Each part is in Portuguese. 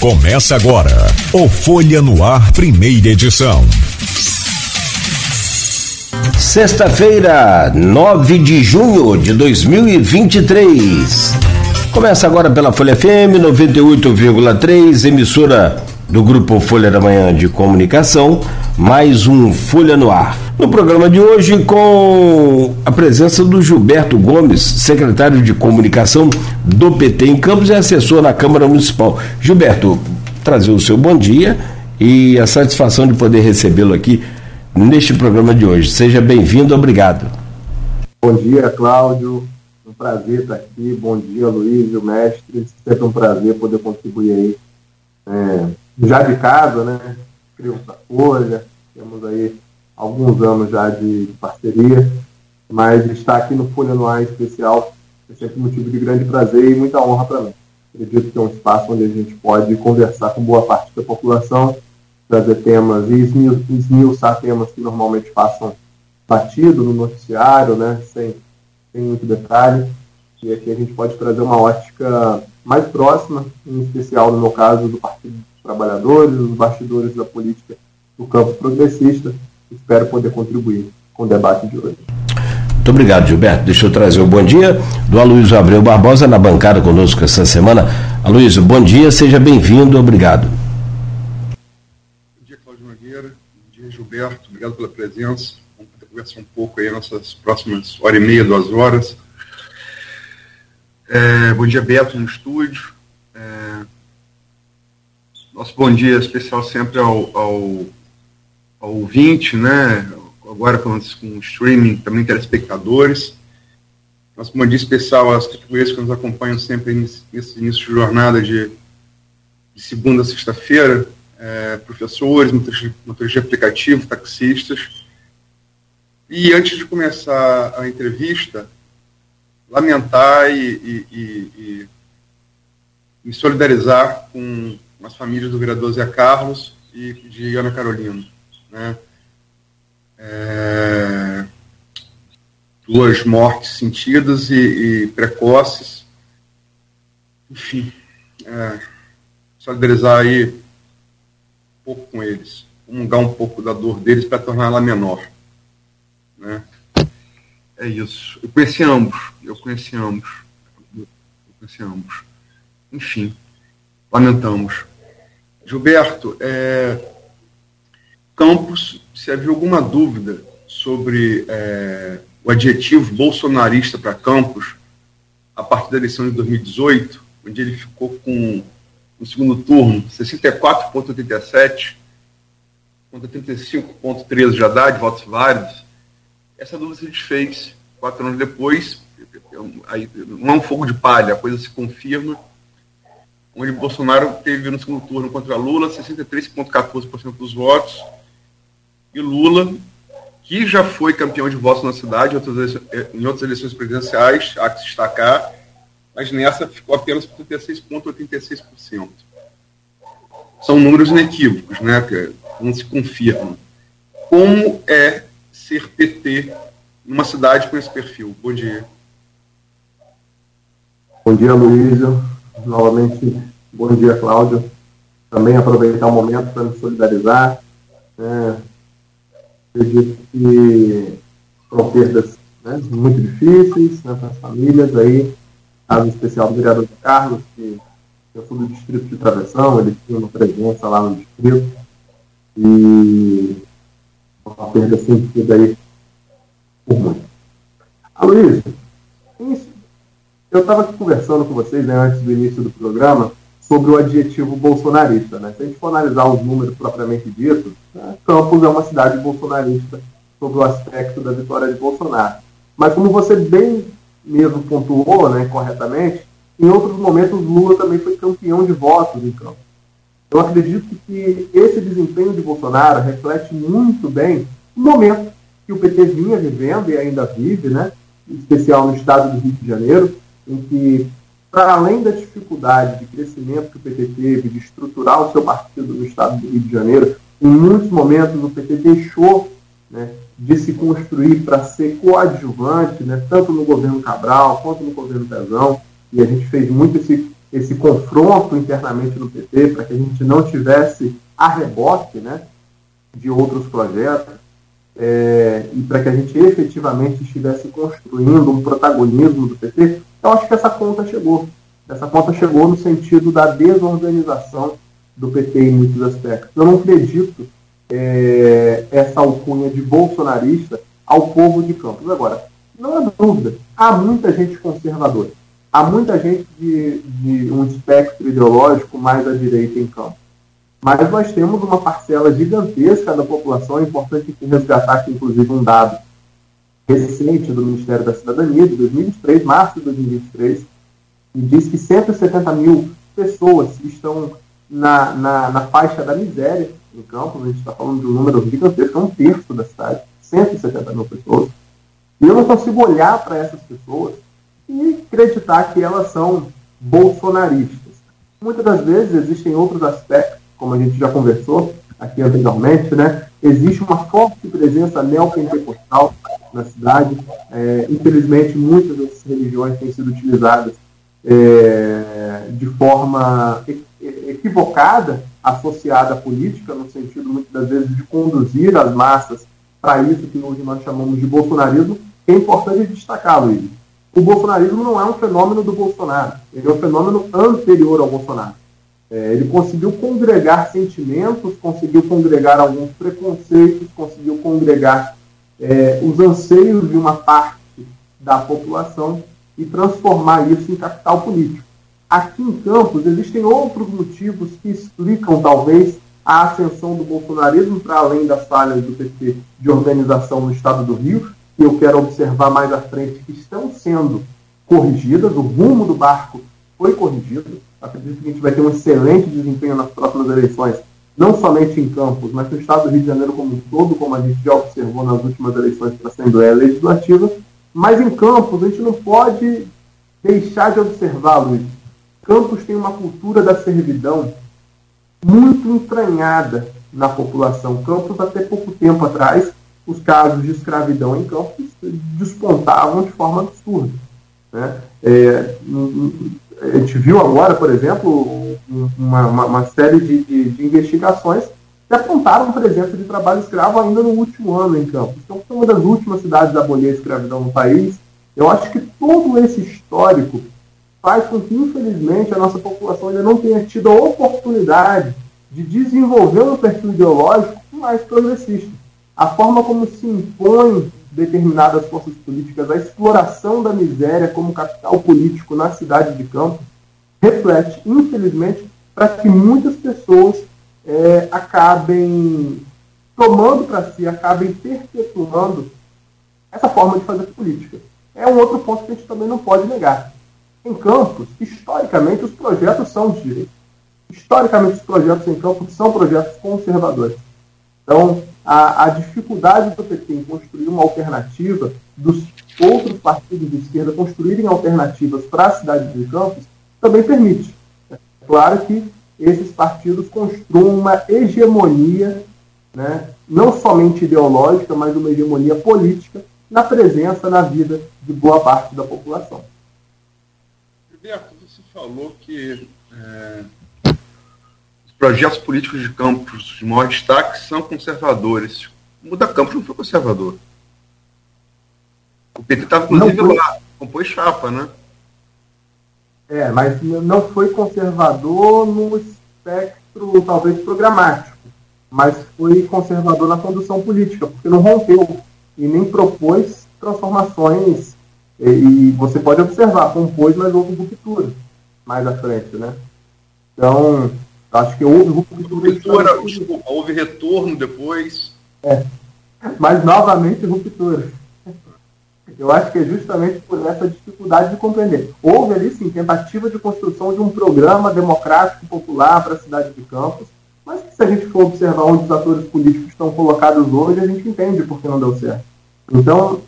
Começa agora o Folha no Ar, primeira edição. Sexta-feira, 9 de junho de 2023. Começa agora pela Folha FM 98,3, emissora do Grupo Folha da Manhã de Comunicação, mais um Folha no Ar. No programa de hoje, com a presença do Gilberto Gomes, secretário de Comunicação do PT em Campos e assessor na Câmara Municipal. Gilberto, trazer o seu bom dia e a satisfação de poder recebê-lo aqui neste programa de hoje. Seja bem-vindo, obrigado. Bom dia, Cláudio. Um prazer estar aqui. Bom dia, Luiz, o mestre. Sempre um prazer poder contribuir aí. É, já de casa, né? Criamos a Folha, temos aí alguns anos já de, de parceria, mas estar aqui no Folha no Ar especial é sempre motivo de grande prazer e muita honra para mim. Acredito que é um espaço onde a gente pode conversar com boa parte da população, trazer temas e esmiuçar temas que normalmente passam batido no noticiário, né, sem, sem muito detalhe. E aqui a gente pode trazer uma ótica mais próxima, em especial no meu caso do Partido dos Trabalhadores, os bastidores da política do campo progressista. Espero poder contribuir com o debate de hoje. Muito obrigado, Gilberto. Deixa eu trazer o um bom dia do Aloysio Abreu Barbosa na bancada conosco essa semana. Aloysio, bom dia, seja bem-vindo, obrigado. Bom dia, Cláudio Nogueira. Bom dia, Gilberto. Obrigado pela presença. Vamos conversar um pouco aí nossas próximas hora e meia, duas horas. É, bom dia, Beto, no estúdio. É, nosso bom dia especial sempre ao, ao, ao ouvinte, né? agora com, com streaming, também telespectadores. Nosso bom dia especial às categorias que nos acompanham sempre nesse início de jornada de, de segunda a sexta-feira, é, professores, motores de aplicativo, taxistas. E antes de começar a entrevista, lamentar e, e, e, e me solidarizar com as famílias do vereador Zé Carlos e de Ana Carolina. Né? É, duas mortes sentidas e, e precoces. Enfim, é, solidarizar aí um pouco com eles, comungar um pouco da dor deles para torná-la menor. Né? É isso. Eu conheci ambos, eu conheci ambos. Eu conheci ambos. Enfim, lamentamos. Gilberto, é, Campos, se havia alguma dúvida sobre é, o adjetivo bolsonarista para Campos, a partir da eleição de 2018, onde ele ficou com, no segundo turno, 64,87 contra 35,13 de Haddad, votos válidos, essa dúvida se desfez quatro anos depois, aí, não é um fogo de palha, a coisa se confirma, onde Bolsonaro teve no segundo turno contra Lula 63,14% dos votos, e Lula, que já foi campeão de votos na cidade em outras eleições presidenciais, há que se destacar, mas nessa ficou apenas por 36,86%. São números inequívocos, né, que não se confirmam. Como é ser PT numa cidade com esse perfil? Bom dia. Bom dia, Luísa. Novamente, bom dia, Cláudio. Também aproveitar o momento para me solidarizar. É, acredito que foram perdas né, muito difíceis né, para as famílias. Aí, caso especial do vereador Carlos, que eu fui do distrito de Travessão, ele tinha uma presença lá no distrito. E uma perda sentida aí por muito. Aloysio, eu estava conversando com vocês né, antes do início do programa sobre o adjetivo bolsonarista. Né? Se a gente for analisar os números propriamente ditos, né, Campos é uma cidade bolsonarista sobre o aspecto da vitória de Bolsonaro. Mas como você bem mesmo pontuou né, corretamente, em outros momentos Lula também foi campeão de votos em Campos. Eu acredito que esse desempenho de Bolsonaro reflete muito bem o momento que o PT vinha vivendo e ainda vive, né, em especial no estado do Rio de Janeiro, em que para além da dificuldade de crescimento que o PT teve de estruturar o seu partido no estado do Rio de Janeiro, em muitos momentos o PT deixou né, de se construir para ser coadjuvante, né, tanto no governo Cabral quanto no governo Pezão, e a gente fez muito esse esse confronto internamente no PT, para que a gente não tivesse a rebote né, de outros projetos, é, e para que a gente efetivamente estivesse construindo um protagonismo do PT, eu acho que essa conta chegou. Essa conta chegou no sentido da desorganização do PT em muitos aspectos. Eu não acredito é, essa alcunha de bolsonarista ao povo de Campos. Agora, não há dúvida, há muita gente conservadora. Há muita gente de, de um espectro ideológico mais à direita em Campos. Mas nós temos uma parcela gigantesca da população, é importante resgatar aqui, inclusive, um dado recente do Ministério da Cidadania, de 2023, março de 2023, que diz que 170 mil pessoas estão na, na, na faixa da miséria em Campos, a gente está falando de um número gigantesco, é um terço da cidade, 170 mil pessoas. E eu não consigo olhar para essas pessoas e acreditar que elas são bolsonaristas. Muitas das vezes existem outros aspectos como a gente já conversou aqui anteriormente, né, existe uma forte presença neopentecostal na cidade. É, infelizmente, muitas dessas religiões têm sido utilizadas é, de forma equivocada, associada à política, no sentido, muitas das vezes, de conduzir as massas para isso que hoje nós chamamos de bolsonarismo, é importante destacar, Luiz. O bolsonarismo não é um fenômeno do Bolsonaro, ele é um fenômeno anterior ao Bolsonaro. É, ele conseguiu congregar sentimentos, conseguiu congregar alguns preconceitos, conseguiu congregar é, os anseios de uma parte da população e transformar isso em capital político. Aqui em Campos existem outros motivos que explicam, talvez, a ascensão do bolsonarismo para além das falhas do PT de organização no estado do Rio, que eu quero observar mais à frente, que estão sendo corrigidas, o rumo do barco foi corrigido. Acredito que a gente vai ter um excelente desempenho nas próximas eleições, não somente em Campos, mas no estado do Rio de Janeiro como um todo, como a gente já observou nas últimas eleições para a Assembleia Legislativa. Mas em Campos, a gente não pode deixar de observar, Luiz. Campos tem uma cultura da servidão muito entranhada na população. Campos, até pouco tempo atrás, os casos de escravidão em Campos despontavam de forma absurda. Né? É, a gente viu agora, por exemplo, uma, uma, uma série de, de, de, investigações que apontaram presença de trabalho escravo ainda no último ano em Campos. Então, foi uma das últimas cidades a abolir a escravidão no país. Eu acho que todo esse histórico faz com que, infelizmente, a nossa população ainda não tenha tido a oportunidade de desenvolver um perfil ideológico mais progressista. A forma como se impõe determinadas forças políticas, a exploração da miséria como capital político na cidade de Campos, reflete, infelizmente, para que muitas pessoas é, acabem tomando para si, acabem perpetuando essa forma de fazer política. É um outro ponto que a gente também não pode negar. Em Campos, historicamente, os projetos são de direito. Historicamente, os projetos em Campos são projetos conservadores. Então, a, a dificuldade do PT em construir uma alternativa, dos outros partidos de esquerda construírem alternativas para a cidade de Campos, também permite. É claro que esses partidos construam uma hegemonia, né, não somente ideológica, mas uma hegemonia política na presença, na vida de boa parte da população. Gilberto, você falou que é projetos políticos de Campos de maior destaque são conservadores. O Muda Campos não foi conservador. O PT estava, inclusive, lá, compôs chapa, né? É, mas não foi conservador no espectro, talvez, programático. Mas foi conservador na condução política, porque não rompeu e nem propôs transformações. E, e você pode observar, compôs, mas houve ruptura mais à frente, né? Então, Acho que houve ruptura. ruptura desculpa, houve retorno depois. É. Mas novamente ruptura. Eu acho que é justamente por essa dificuldade de compreender. Houve ali, sim, tentativa de construção de um programa democrático popular para a cidade de Campos, mas se a gente for observar onde os atores políticos estão colocados hoje, a gente entende por que não deu certo. Então,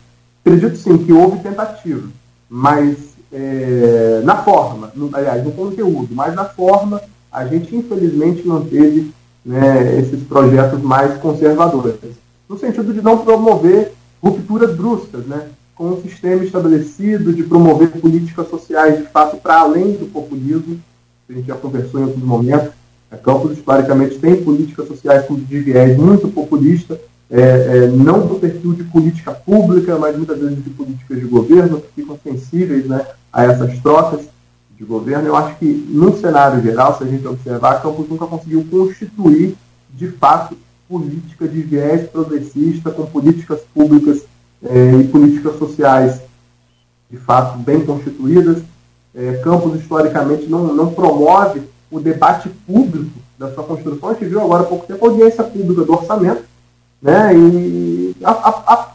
acredito sim que houve tentativa, mas é, na forma, no, aliás, no conteúdo, mas na forma a gente infelizmente não teve né, esses projetos mais conservadores, no sentido de não promover rupturas bruscas, né, com um sistema estabelecido, de promover políticas sociais de fato para além do populismo, a gente já conversou em outros momentos, a Campos historicamente tem políticas sociais de viés muito populista, é, é, não do perfil de política pública, mas muitas vezes de políticas de governo, que ficam sensíveis né, a essas trocas de governo. Eu acho que, no cenário geral, se a gente observar, Campos nunca conseguiu constituir, de fato, política de viés progressista, com políticas públicas é, e políticas sociais, de fato, bem constituídas. É, Campos, historicamente, não, não promove o debate público da sua construção. A gente viu agora há pouco tempo a audiência pública do orçamento, né? E a, a, a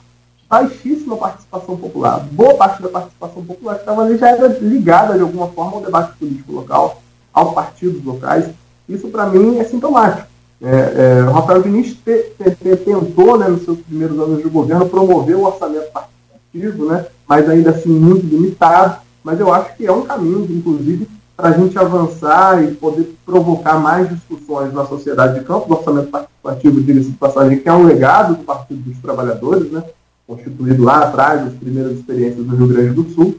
baixíssima participação popular. Boa parte da participação popular que estava ali já era ligada de alguma forma ao debate político local, aos partidos locais. Isso para mim é sintomático. É, é, o Rafael Diniz te, te, te, tentou, né, nos seus primeiros anos de governo, promover o orçamento participativo, né, mas ainda assim muito limitado. Mas eu acho que é um caminho, inclusive, para a gente avançar e poder provocar mais discussões na sociedade de campo. O orçamento participativo, de passagem, que é um legado do Partido dos Trabalhadores, né, constituído lá atrás, das primeiras experiências do Rio Grande do Sul,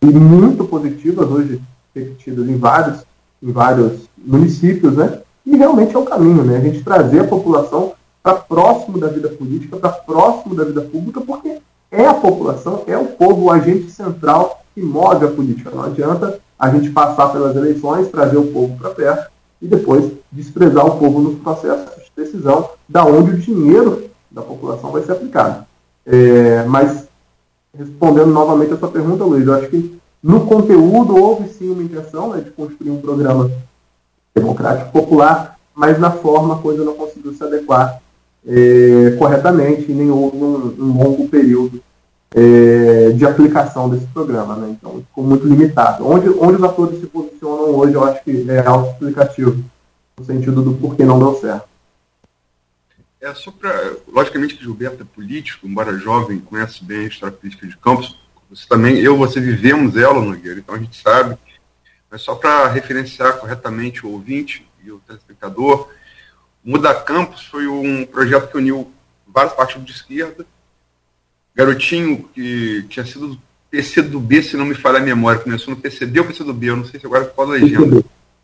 e muito positivas, hoje repetidas em vários, em vários municípios, né? E realmente é o caminho, né? A gente trazer a população para próximo da vida política, para próximo da vida pública, porque é a população, é o povo, o agente central que move a política. Não adianta a gente passar pelas eleições, trazer o povo para perto e depois desprezar o povo nos processos de decisão, da onde o dinheiro da população vai ser aplicado. É, mas, respondendo novamente a sua pergunta, Luiz, eu acho que no conteúdo houve sim uma intenção né, de construir um programa democrático popular, mas na forma a coisa não conseguiu se adequar é, corretamente e nem houve um, um longo período é, de aplicação desse programa. Né? Então ficou muito limitado. Onde, onde os atores se posicionam hoje, eu acho que é auto-explicativo, no sentido do porquê não deu certo. É só para. Logicamente que Gilberto é político, embora jovem, conhece bem a história política de Campos. Você também, eu você vivemos ela, Nogueira, então a gente sabe mas só para referenciar corretamente o ouvinte e o telespectador, Muda Campos foi um projeto que uniu vários partidos de esquerda. Garotinho, que tinha sido do PCdoB, se não me falha a memória, começou no PCB ou PCdoB, eu não sei se agora qual a legenda.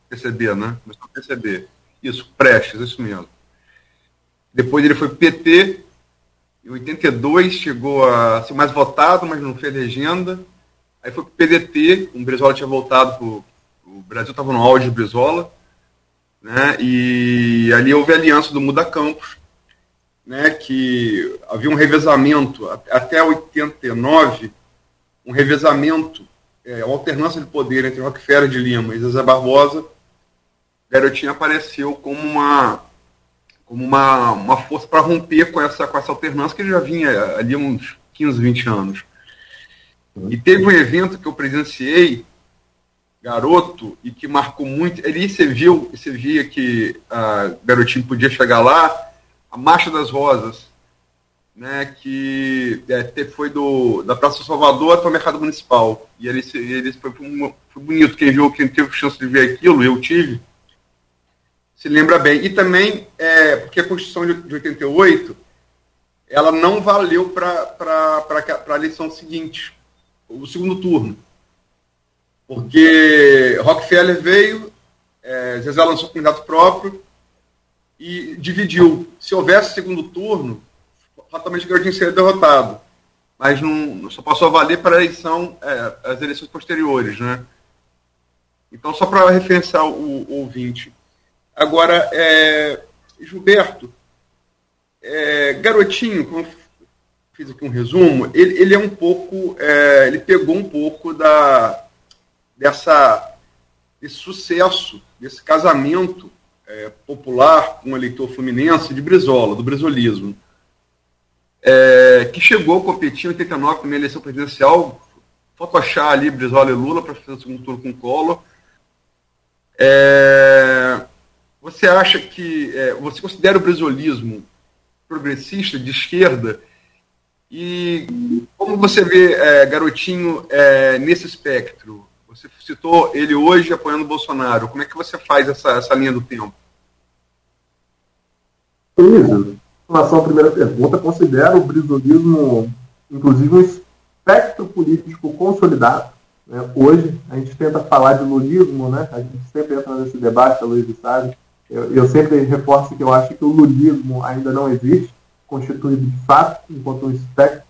PCB, né? Começou no PCB. Isso, Prestes, isso mesmo. Depois ele foi PT, em 82 chegou a ser mais votado, mas não fez legenda. Aí foi para o PDT, o Brizola tinha voltado para o Brasil estava no auge de Brizola, né, e ali houve a aliança do Muda Campos, né, que havia um revezamento, até 89, um revezamento, é, uma alternância de poder entre Rockefeller de Lima e Zezé Barbosa, Garotinho apareceu como uma como uma, uma força para romper com essa, com essa alternância que já vinha ali há uns 15, 20 anos. E teve um evento que eu presenciei, garoto e que marcou muito. Ali você viu, você via que a garotinho podia chegar lá, a Marcha das Rosas, né, que é, foi do, da Praça Salvador até o Mercado Municipal. E ele, ele foi, foi bonito. Quem viu, quem teve chance de ver aquilo, eu tive, se lembra bem. E também, é, porque a Constituição de, de 88, ela não valeu para a eleição seguinte, o segundo turno. Porque Rockefeller veio, é, Zezé lançou candidato próprio e dividiu. Se houvesse segundo turno, fatalmente Garotinho seria derrotado. Mas não, só passou a valer para a eleição, é, as eleições posteriores, né? Então, só para referenciar o, o, ouvinte. Agora, é, Gilberto, é, Garotinho, como fiz aqui um resumo, ele, ele é um pouco, é, ele pegou um pouco da, dessa, desse sucesso, desse casamento é, popular com o eleitor fluminense de Brizola, do brizolismo, é, que chegou a competir em 89 na eleição presidencial, fotochar ali Brizola e Lula para fazer o segundo turno com Collor. É, você acha que é, você considera o brizolismo progressista de esquerda e como você vê é, Garotinho é, nesse espectro? Você citou ele hoje apoiando Bolsonaro. Como é que você faz essa, essa linha do tempo? Isso. Em relação à primeira pergunta, considero o brisolismo, inclusive, um espectro político consolidado. Né? Hoje, a gente tenta falar de lulismo, né? a gente sempre entra nesse debate, a Luiz sabe. Eu, eu sempre reforço que eu acho que o lulismo ainda não existe, constituído de fato, enquanto um espectro,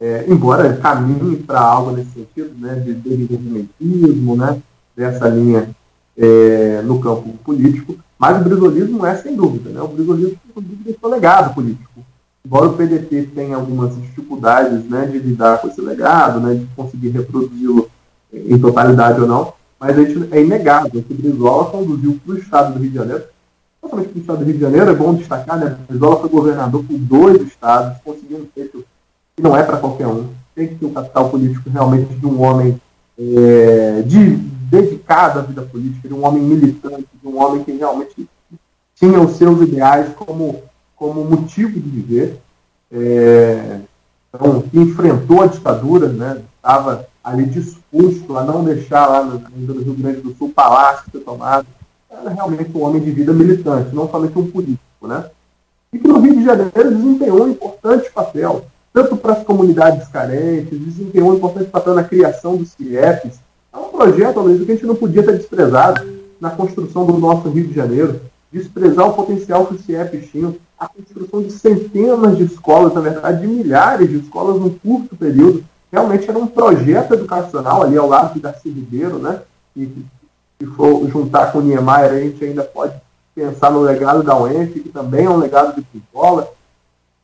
é, embora caminhe para algo nesse sentido, né, de desenvolvimentismo, né, dessa linha é, no campo político, mas o brisolismo é sem dúvida. Né, o brisolismo, inclusive, deixou legado político. Embora o PDT tenha algumas dificuldades né, de lidar com esse legado, né, de conseguir reproduzi-lo em totalidade ou não, mas gente, é inegável que Brizola conduziu para o estado do Rio de Janeiro, não somente para o estado do Rio de Janeiro, é bom destacar, né, Brizola foi governador por dois estados, conseguiu um feito que não é para qualquer um, tem que ter o um capital político realmente de um homem é, de, dedicado à vida política, de um homem militante, de um homem que realmente tinha os seus ideais como, como motivo de viver, é, então, que enfrentou a ditadura, né, estava ali disposto a não deixar lá no, no Rio Grande do Sul palácio ser tomado. Era realmente um homem de vida militante, não somente um político, né? E que no Rio de Janeiro desempenhou um importante papel, tanto para as comunidades carentes, desempenhou um importante papel na criação dos CIEPs. É um projeto, Luiz, que a gente não podia ter desprezado na construção do nosso Rio de Janeiro, desprezar o potencial que os CIEPs tinham, a construção de centenas de escolas, na verdade, de milhares de escolas num curto período, realmente era um projeto educacional ali ao lado de Darcy Ribeiro, né? E se for juntar com o Niemeyer, a gente ainda pode pensar no legado da UENF, que também é um legado de Brizola,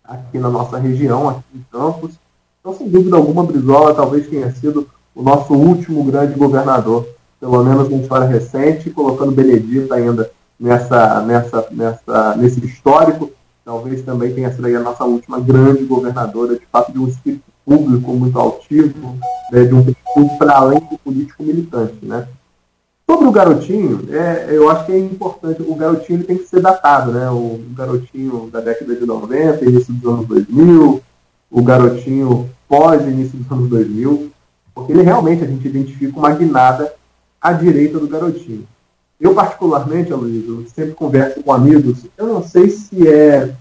aqui na nossa região, aqui em Campos. Então, sem dúvida alguma, Brizola talvez tenha sido o nosso último grande governador, pelo menos na história recente, colocando Benedito ainda nessa, nessa, nessa, nesse histórico. Talvez também tenha sido a nossa última grande governadora, de fato, de um espírito público muito altivo, né, de um perfil para além do político militante. Né? Sobre o garotinho, é, eu acho que é importante, o garotinho ele tem que ser datado, né? o garotinho da década de 90, início dos anos 2000, o garotinho pós-início dos anos 2000, porque ele realmente, a gente identifica uma guinada à direita do garotinho. Eu, particularmente, Aloysio, sempre converso com amigos, eu não sei se é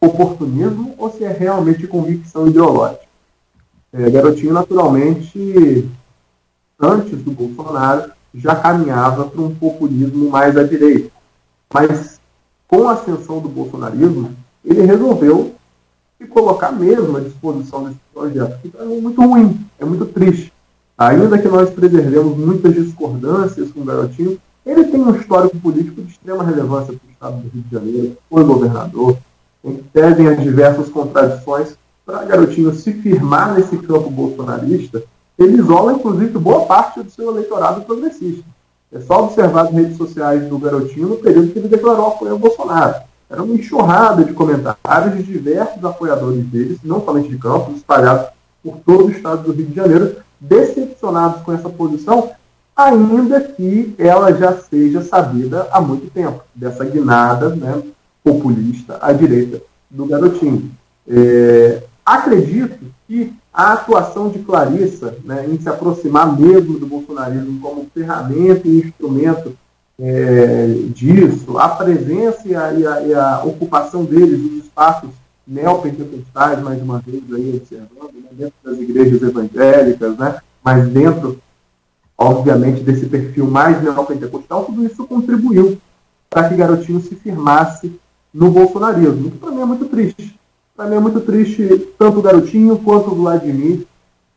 oportunismo ou se é realmente convicção ideológica. É, Garotinho, naturalmente, antes do Bolsonaro, já caminhava para um populismo mais à direita. Mas, com a ascensão do bolsonarismo, ele resolveu se colocar mesmo à disposição desse projeto, que é muito ruim, é muito triste. Ainda que nós preservemos muitas discordâncias com o Garotinho, ele tem um histórico político de extrema relevância para o Estado do Rio de Janeiro, foi governador, em que as diversas contradições para Garotinho se firmar nesse campo bolsonarista, ele isola, inclusive, boa parte do seu eleitorado progressista. É só observar as redes sociais do Garotinho no período que ele declarou apoio ao Bolsonaro. Era uma enxurrada de comentários de diversos apoiadores deles, não somente de Campos, espalhados por todo o estado do Rio de Janeiro, decepcionados com essa posição, ainda que ela já seja sabida há muito tempo, dessa guinada né, populista à direita do Garotinho. É, Acredito que a atuação de Clarissa né, em se aproximar mesmo do bolsonarismo como ferramenta e instrumento é, disso, a presença e a, e, a, e a, ocupação deles nos espaços neopentecostais, mais uma vez aí observando, né, dentro das igrejas evangélicas, né, mas dentro, obviamente, desse perfil mais neopentecostal, tudo isso contribuiu para que Garotinho se firmasse no bolsonarismo, que para mim é muito triste. Para mim é muito triste tanto o Garotinho quanto o Vladimir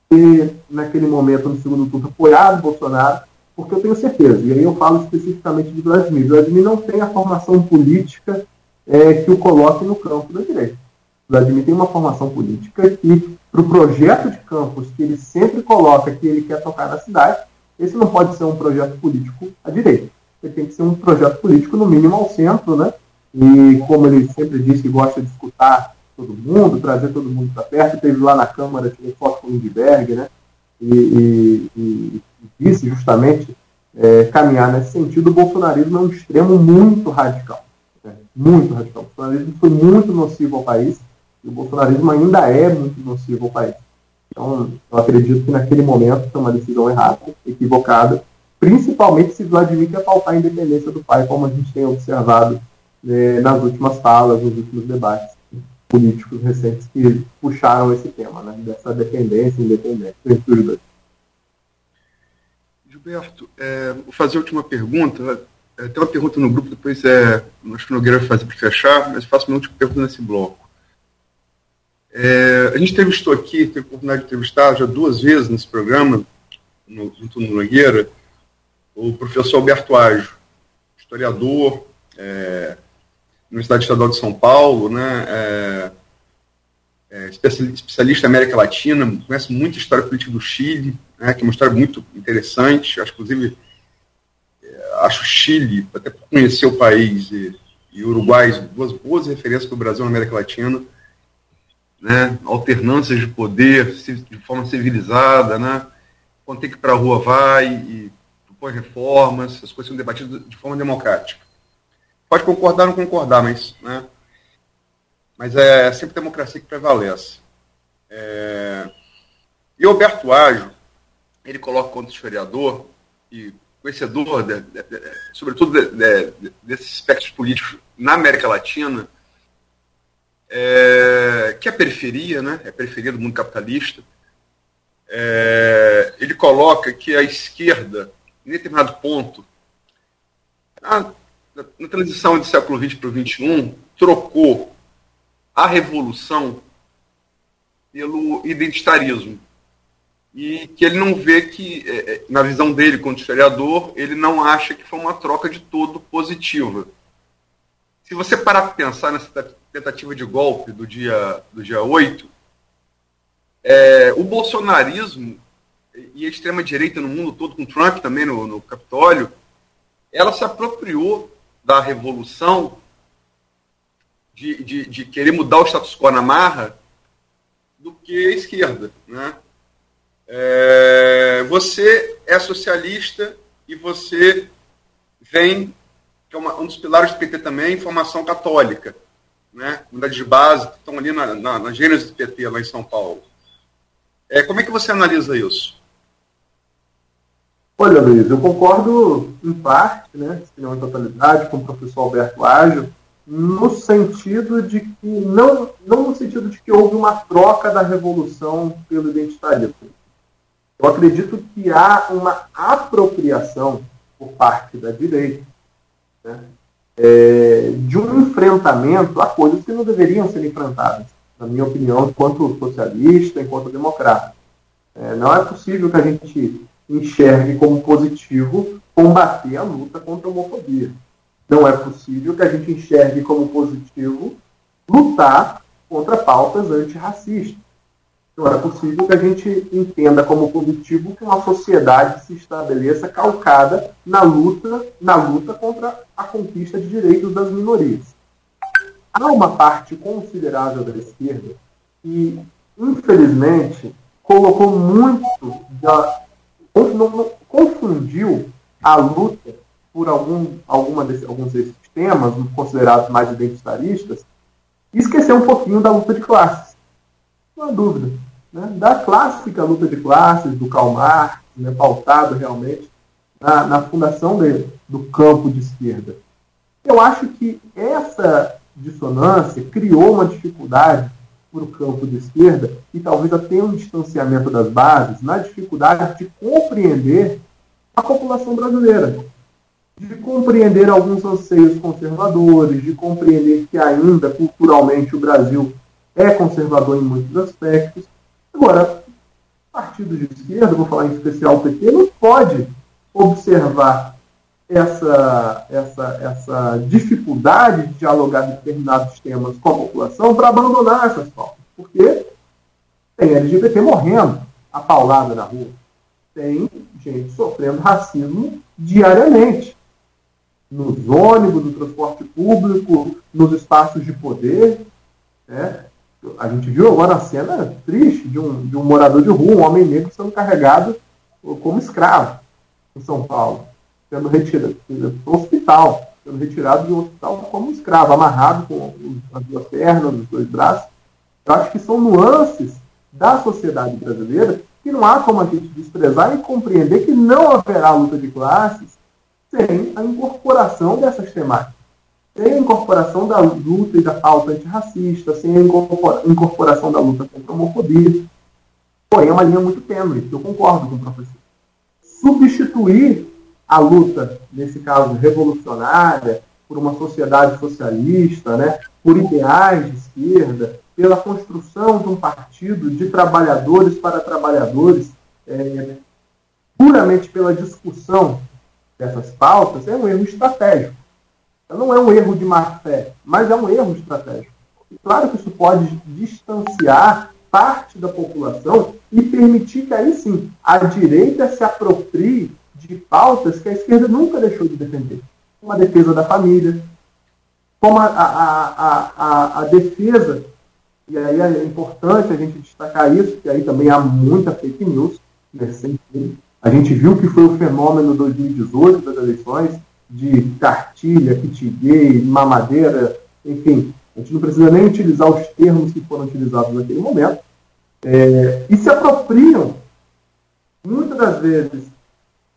ter, naquele momento, no segundo turno, apoiado o Bolsonaro, porque eu tenho certeza, e aí eu falo especificamente de Vladimir. Vladimir não tem a formação política é, que o coloque no campo da direita. Vladimir tem uma formação política que, para o projeto de campus que ele sempre coloca que ele quer tocar na cidade, esse não pode ser um projeto político à direita. Ele tem que ser um projeto político, no mínimo, ao centro, né? E como ele sempre disse gosta de escutar todo mundo, trazer todo mundo para perto. Teve lá na Câmara, tirei foto com o Lindbergh, né? E, e, e, disse justamente é, caminhar nesse sentido. O bolsonarismo é um extremo muito radical. Né? Muito radical. O bolsonarismo foi muito nocivo ao país e o bolsonarismo ainda é muito nocivo ao país. Então, eu acredito que naquele momento foi uma decisão errada, equivocada, principalmente se Vladimir quer pautar a independência do pai, como a gente tem observado né, nas últimas falas, nos últimos debates políticos recentes que puxaram esse tema, né, dessa dependência e independência entre os dois. Gilberto, é, vou fazer a última pergunta. É, tem uma pergunta no grupo, depois é, acho que o Nogueira vai fazer para fechar, mas faço uma última pergunta nesse bloco. É, a gente entrevistou aqui, teve a oportunidade de entrevistar já duas vezes nesse programa, no, junto no Nogueira, o professor Alberto Ajo, historiador, é, Universidade Estadual de São Paulo, né, é, é, especialista em América Latina, conhece muito a história política do Chile, né, que é uma história muito interessante, acho, inclusive, é, acho Chile, até por conhecer o país, e, e Uruguai, duas boas referências para o Brasil na América Latina, né, alternâncias de poder de forma civilizada, né, quando tem que ir para a rua vai e propõe reformas, as coisas são debatidas de forma democrática. Pode concordar ou não concordar, mas, né, mas é sempre democracia que prevalece. É, e Alberto Ágio, ele coloca contra o historiador e conhecedor, de, de, de, sobretudo desses aspectos políticos na América Latina, é, que é a periferia, né, é a periferia do mundo capitalista, é, ele coloca que a esquerda, em determinado ponto, na, transição do século XX para o XXI, trocou a revolução pelo identitarismo. E que ele não vê que, é, é, na visão dele, como historiador, ele não acha que foi uma troca de todo positiva. Se você parar para pensar nessa tentativa de golpe do dia, do dia 8, é, o bolsonarismo e a extrema-direita no mundo todo, com Trump também no, no Capitólio, ela se apropriou da revolução de, de, de, querer mudar o status quo na marra do que a esquerda. Né? É, você é socialista e você vem, que é uma, um dos pilares do PT também, formação católica né, unidades de base que estão ali na, na, na gênese do PT, lá em São Paulo. É, como é que você analisa isso? Olha, Luiz, eu concordo em parte, né, se não em totalidade, com o professor Alberto Ágil, no sentido de que, não, não no sentido de que houve uma troca da revolução pelo identitarismo. Eu acredito que há uma apropriação por parte da direita né, é, de um enfrentamento a coisas que não deveriam ser enfrentadas, na minha opinião, enquanto socialista, enquanto democrata. É, não é possível que a gente enxergue como positivo combater a luta contra a homofobia. Não é possível que a gente enxergue como positivo lutar contra pautas antirracistas. Não é possível que a gente entenda como positivo que uma sociedade se estabeleça calcada na luta, na luta contra a conquista de direitos das minorias. Há uma parte considerável da esquerda que, infelizmente, colocou muito, da, confundiu a luta por algum, alguma desse, alguns desses temas, considerados mais identitaristas, e esqueceu um pouquinho da luta de classes. Não há dúvida né, da clássica luta de classes do Karl Marx, né, pautado realmente na, na fundação dele, do campo de esquerda. Eu acho que essa dissonância criou uma dificuldade para o campo de esquerda e talvez até um distanciamento das bases na dificuldade de compreender a população brasileira, de compreender alguns anseios conservadores, de compreender que ainda culturalmente o Brasil é conservador em muitos aspectos. Agora, partidos de esquerda, vou falar em especial o PT, não pode observar essa, essa, essa dificuldade de dialogar determinados temas com a população para abandonar essas pautas. Porque tem LGBT morrendo a paulada na rua. Tem gente sofrendo racismo diariamente. Nos ônibus, no transporte público, nos espaços de poder. Né? A gente viu agora a cena triste de um, de um morador de rua, um homem negro, sendo carregado como escravo em São Paulo, sendo retirado do hospital, sendo retirado do hospital como escravo, amarrado com as duas pernas, os dois braços. Eu acho que são nuances da sociedade brasileira que não há como a gente desprezar e compreender que não haverá luta de classes sem a incorporação dessas temáticas sem a incorporação da luta e da pauta antirracista, sem a incorporação da luta contra a homofobia. Porém, é uma linha muito tênue, eu concordo com o professor. substituir a luta, nesse caso revolucionária, por uma sociedade socialista, né, por ideais de esquerda, pela construção de um partido de trabalhadores para trabalhadores, é, puramente pela discussão dessas pautas, é um erro estratégico. Não é um erro de má fé, mas é um erro estratégico. E claro que isso pode distanciar parte da população e permitir que aí sim a direita se aproprie de pautas que a esquerda nunca deixou de defender. Como a defesa da família, como a, a, a, a, defesa, e aí é importante a gente destacar isso, que aí também há muita fake news. A gente viu que foi o fenômeno 2018 das eleições, de cartilha, kit gay, mamadeira, enfim, a gente não precisa nem utilizar os termos que foram utilizados naquele momento, é, e se apropriam, muitas das vezes,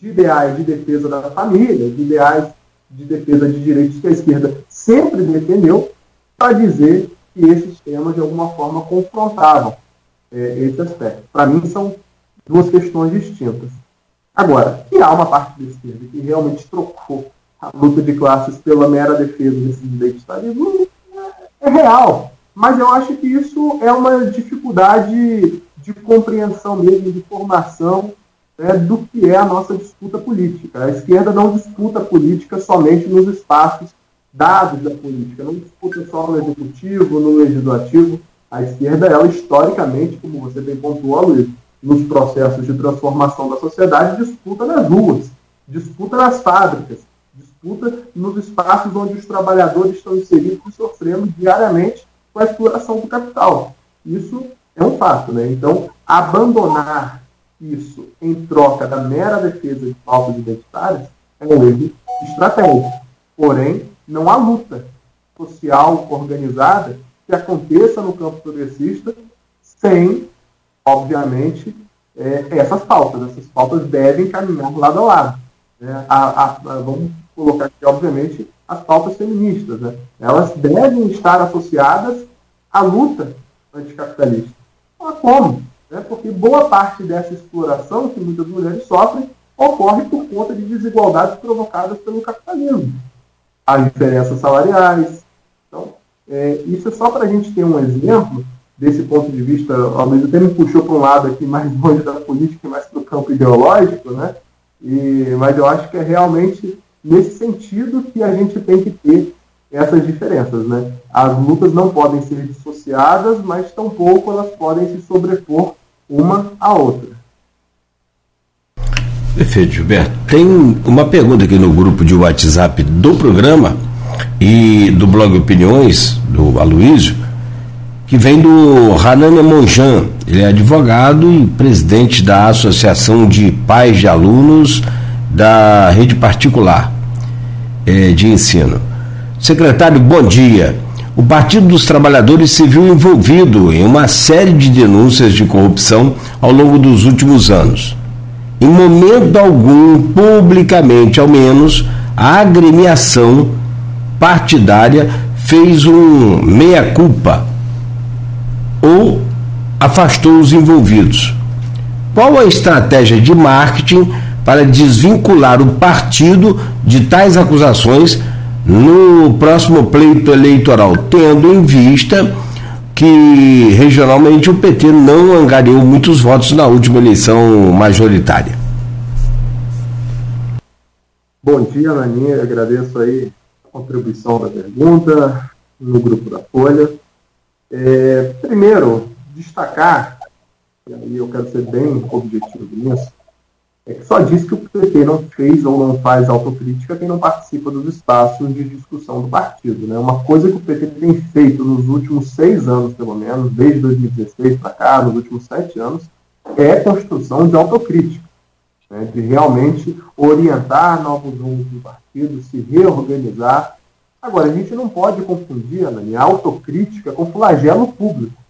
de ideais de defesa da família, de ideais de defesa de direitos que a esquerda sempre defendeu, para dizer que esses temas, de alguma forma, confrontavam é, esse aspecto. Para mim, são duas questões distintas. Agora, que há uma parte da esquerda que realmente trocou a luta de classes pela mera defesa desses direitos estarismo, é real. Mas eu acho que isso é uma dificuldade de compreensão mesmo, de formação né, do que é a nossa disputa política. A esquerda não disputa política somente nos espaços dados da política, não disputa só no executivo, no legislativo. A esquerda, ela historicamente, como você bem pontuou, Luiz, nos processos de transformação da sociedade, disputa nas ruas, disputa nas fábricas, disputa nos espaços onde os trabalhadores estão inseridos e sofrendo diariamente com a exploração do capital. Isso é um fato, né? Então, abandonar isso em troca da mera defesa de pautas identitárias é um erro estratégico. Porém, não há luta social organizada que aconteça no campo progressista sem, obviamente, é, essas pautas. Essas pautas devem caminhar lado a lado. Né? A, a, a, vamos colocar aqui, obviamente, as pautas feministas. Né? Elas devem estar associadas à luta anticapitalista. Mas como? Né? Porque boa parte dessa exploração que muitas mulheres sofrem ocorre por conta de desigualdades provocadas pelo capitalismo. As diferenças salariais. Então, é, isso é só para a gente ter um exemplo desse ponto de vista, ao mesmo tempo puxou para um lado aqui mais longe da política mais para o campo ideológico, né? E, mas eu acho que é realmente nesse sentido que a gente tem que ter essas diferenças, né? As lutas não podem ser dissociadas, mas tampouco elas podem se sobrepor uma à outra. Perfeito, Gilberto. Tem uma pergunta aqui no grupo de WhatsApp do programa e do blog Opiniões, do Aloísio, que vem do Hanania Monjan. Ele é advogado e presidente da Associação de Pais de Alunos da Rede Particular eh, de Ensino. Secretário, bom dia o Partido dos Trabalhadores se viu envolvido em uma série de denúncias de corrupção ao longo dos últimos anos. Em momento algum, publicamente ao menos, a agremiação partidária fez um meia-culpa ou afastou os envolvidos. Qual a estratégia de marketing para desvincular o partido de tais acusações? No próximo pleito eleitoral, tendo em vista que regionalmente o PT não angariou muitos votos na última eleição majoritária. Bom dia, Naninha. Agradeço aí a contribuição da pergunta no grupo da Folha. É, primeiro, destacar, e aí eu quero ser bem objetivo nisso, é que só diz que o PT não fez ou não faz autocrítica quem não participa dos espaços de discussão do partido. Né? Uma coisa que o PT tem feito nos últimos seis anos, pelo menos, desde 2016 para cá, nos últimos sete anos, é a construção de autocrítica, né? de realmente orientar novos rumos do partido, se reorganizar. Agora, a gente não pode confundir, a autocrítica com flagelo público.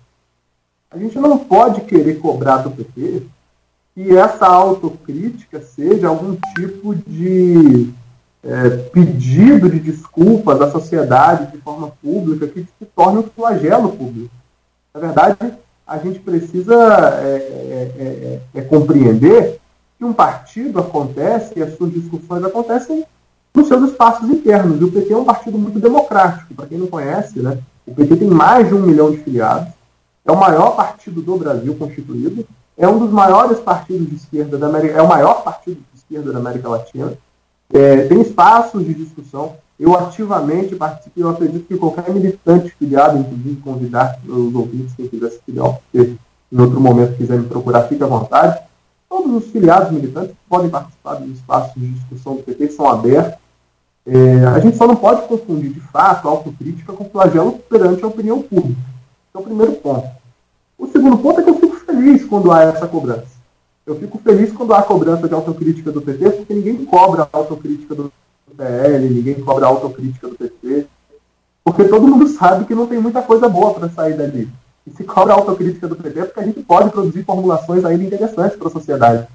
A gente não pode querer cobrar do PT que essa autocrítica seja algum tipo de é, pedido de desculpas à sociedade de forma pública que se torne um flagelo público. Na verdade, a gente precisa é, é, é, é compreender que um partido acontece e as suas discussões acontecem nos seus espaços internos. E o PT é um partido muito democrático. Para quem não conhece, né, o PT tem mais de um milhão de filiados, é o maior partido do Brasil constituído, é um dos maiores partidos de esquerda da América, é o maior partido de esquerda da América Latina, é, tem espaços de discussão. Eu ativamente participei, eu acredito que qualquer militante filiado, inclusive convidar os ouvintes, quem quiser se filiar, porque em outro momento quiser me procurar, fique à vontade. Todos os filiados militantes podem participar dos espaços de discussão do PT, são abertos. É, a gente só não pode confundir, de fato, a autocrítica com flagelo perante a opinião pública. Esse é o primeiro ponto. O segundo ponto é que eu fico feliz quando há essa cobrança. Eu fico feliz quando há cobrança de autocrítica do PT, porque ninguém cobra autocrítica do PL, ninguém cobra autocrítica do PT, porque todo mundo sabe que não tem muita coisa boa para sair dali. E se cobra autocrítica do PT é porque a gente pode produzir formulações ainda interessantes para a sociedade.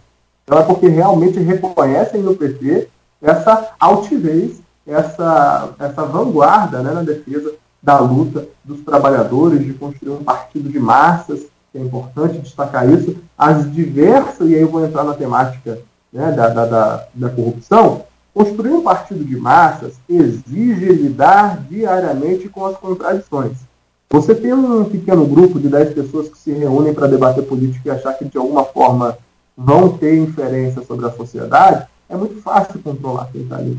Então é porque realmente reconhecem no PT essa altivez, essa, essa vanguarda né, na defesa da luta dos trabalhadores, de construir um partido de massas, é importante destacar isso, as diversas, e aí eu vou entrar na temática né, da, da, da, da corrupção, construir um partido de massas exige lidar diariamente com as contradições. Você tem um pequeno grupo de 10 pessoas que se reúnem para debater política e achar que de alguma forma vão ter inferência sobre a sociedade, é muito fácil controlar quem está ali.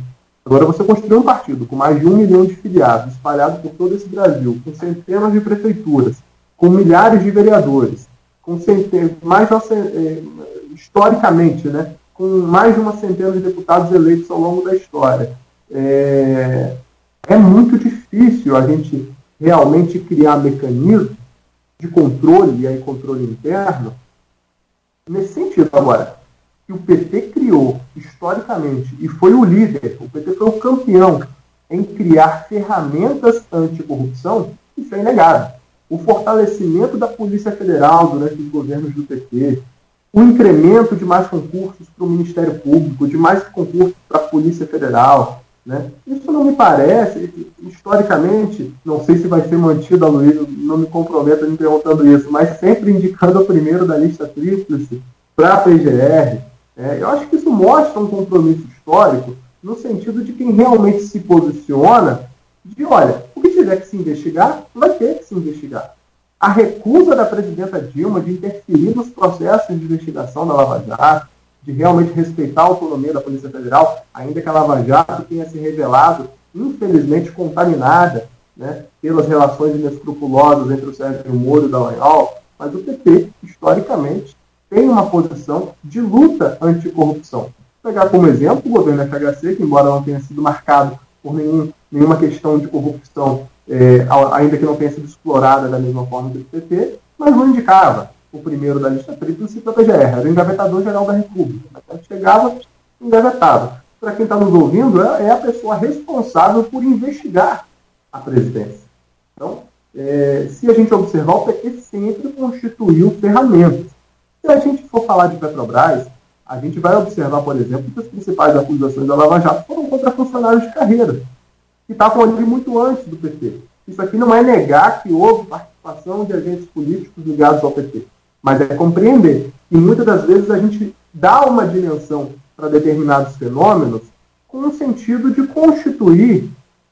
Agora, você construir um partido com mais de um milhão de filiados, espalhado por todo esse Brasil, com centenas de prefeituras, com milhares de vereadores, com centenas, mais é, historicamente, né, com mais de uma centena de deputados eleitos ao longo da história. É, é muito difícil a gente realmente criar mecanismos de controle, e aí controle interno, nesse sentido. Agora, que o PT criou historicamente e foi o líder, o PT foi o campeão em criar ferramentas anticorrupção, isso é inegável. O fortalecimento da Polícia Federal durante os governos do PT, o incremento de mais concursos para o Ministério Público, de mais concursos para a Polícia Federal, né? Isso não me parece, historicamente, não sei se vai ser mantido a Luiz, não me comprometo me perguntando isso, mas sempre indicando o primeiro da lista tríplice para a PGR, é, eu acho que isso mostra um compromisso histórico no sentido de quem realmente se posiciona de, olha, o que tiver que se investigar, vai ter que se investigar. A recusa da presidenta Dilma de interferir nos processos de investigação da Lava Jato, de realmente respeitar a autonomia da Polícia Federal, ainda que a Lava Jato tenha se revelado, infelizmente, contaminada né, pelas relações inescrupulosas entre o Sérgio Moro e o Dallagnol, mas o PT, historicamente, tem uma posição de luta anticorrupção. Vou pegar como exemplo o governo FHC, que embora não tenha sido marcado por nenhum, nenhuma questão de corrupção, é, ainda que não tenha sido explorada da mesma forma que o PT, mas não indicava o primeiro da lista tríplice para a PGR, era o engavetador-geral da República. Chegava, engavetava. Para quem está nos ouvindo, é, é, a pessoa responsável por investigar a presidência. Então, é, se a gente observar, o PT sempre constituiu ferramentas se a gente for falar de Petrobras, a gente vai observar, por exemplo, que as principais acusações da Lava Jato foram contra funcionários de carreira, que estavam ali muito antes do PT. Isso aqui não é negar que houve participação de agentes políticos ligados ao PT, mas é compreender que muitas das vezes a gente dá uma dimensão para determinados fenômenos com o sentido de constituir,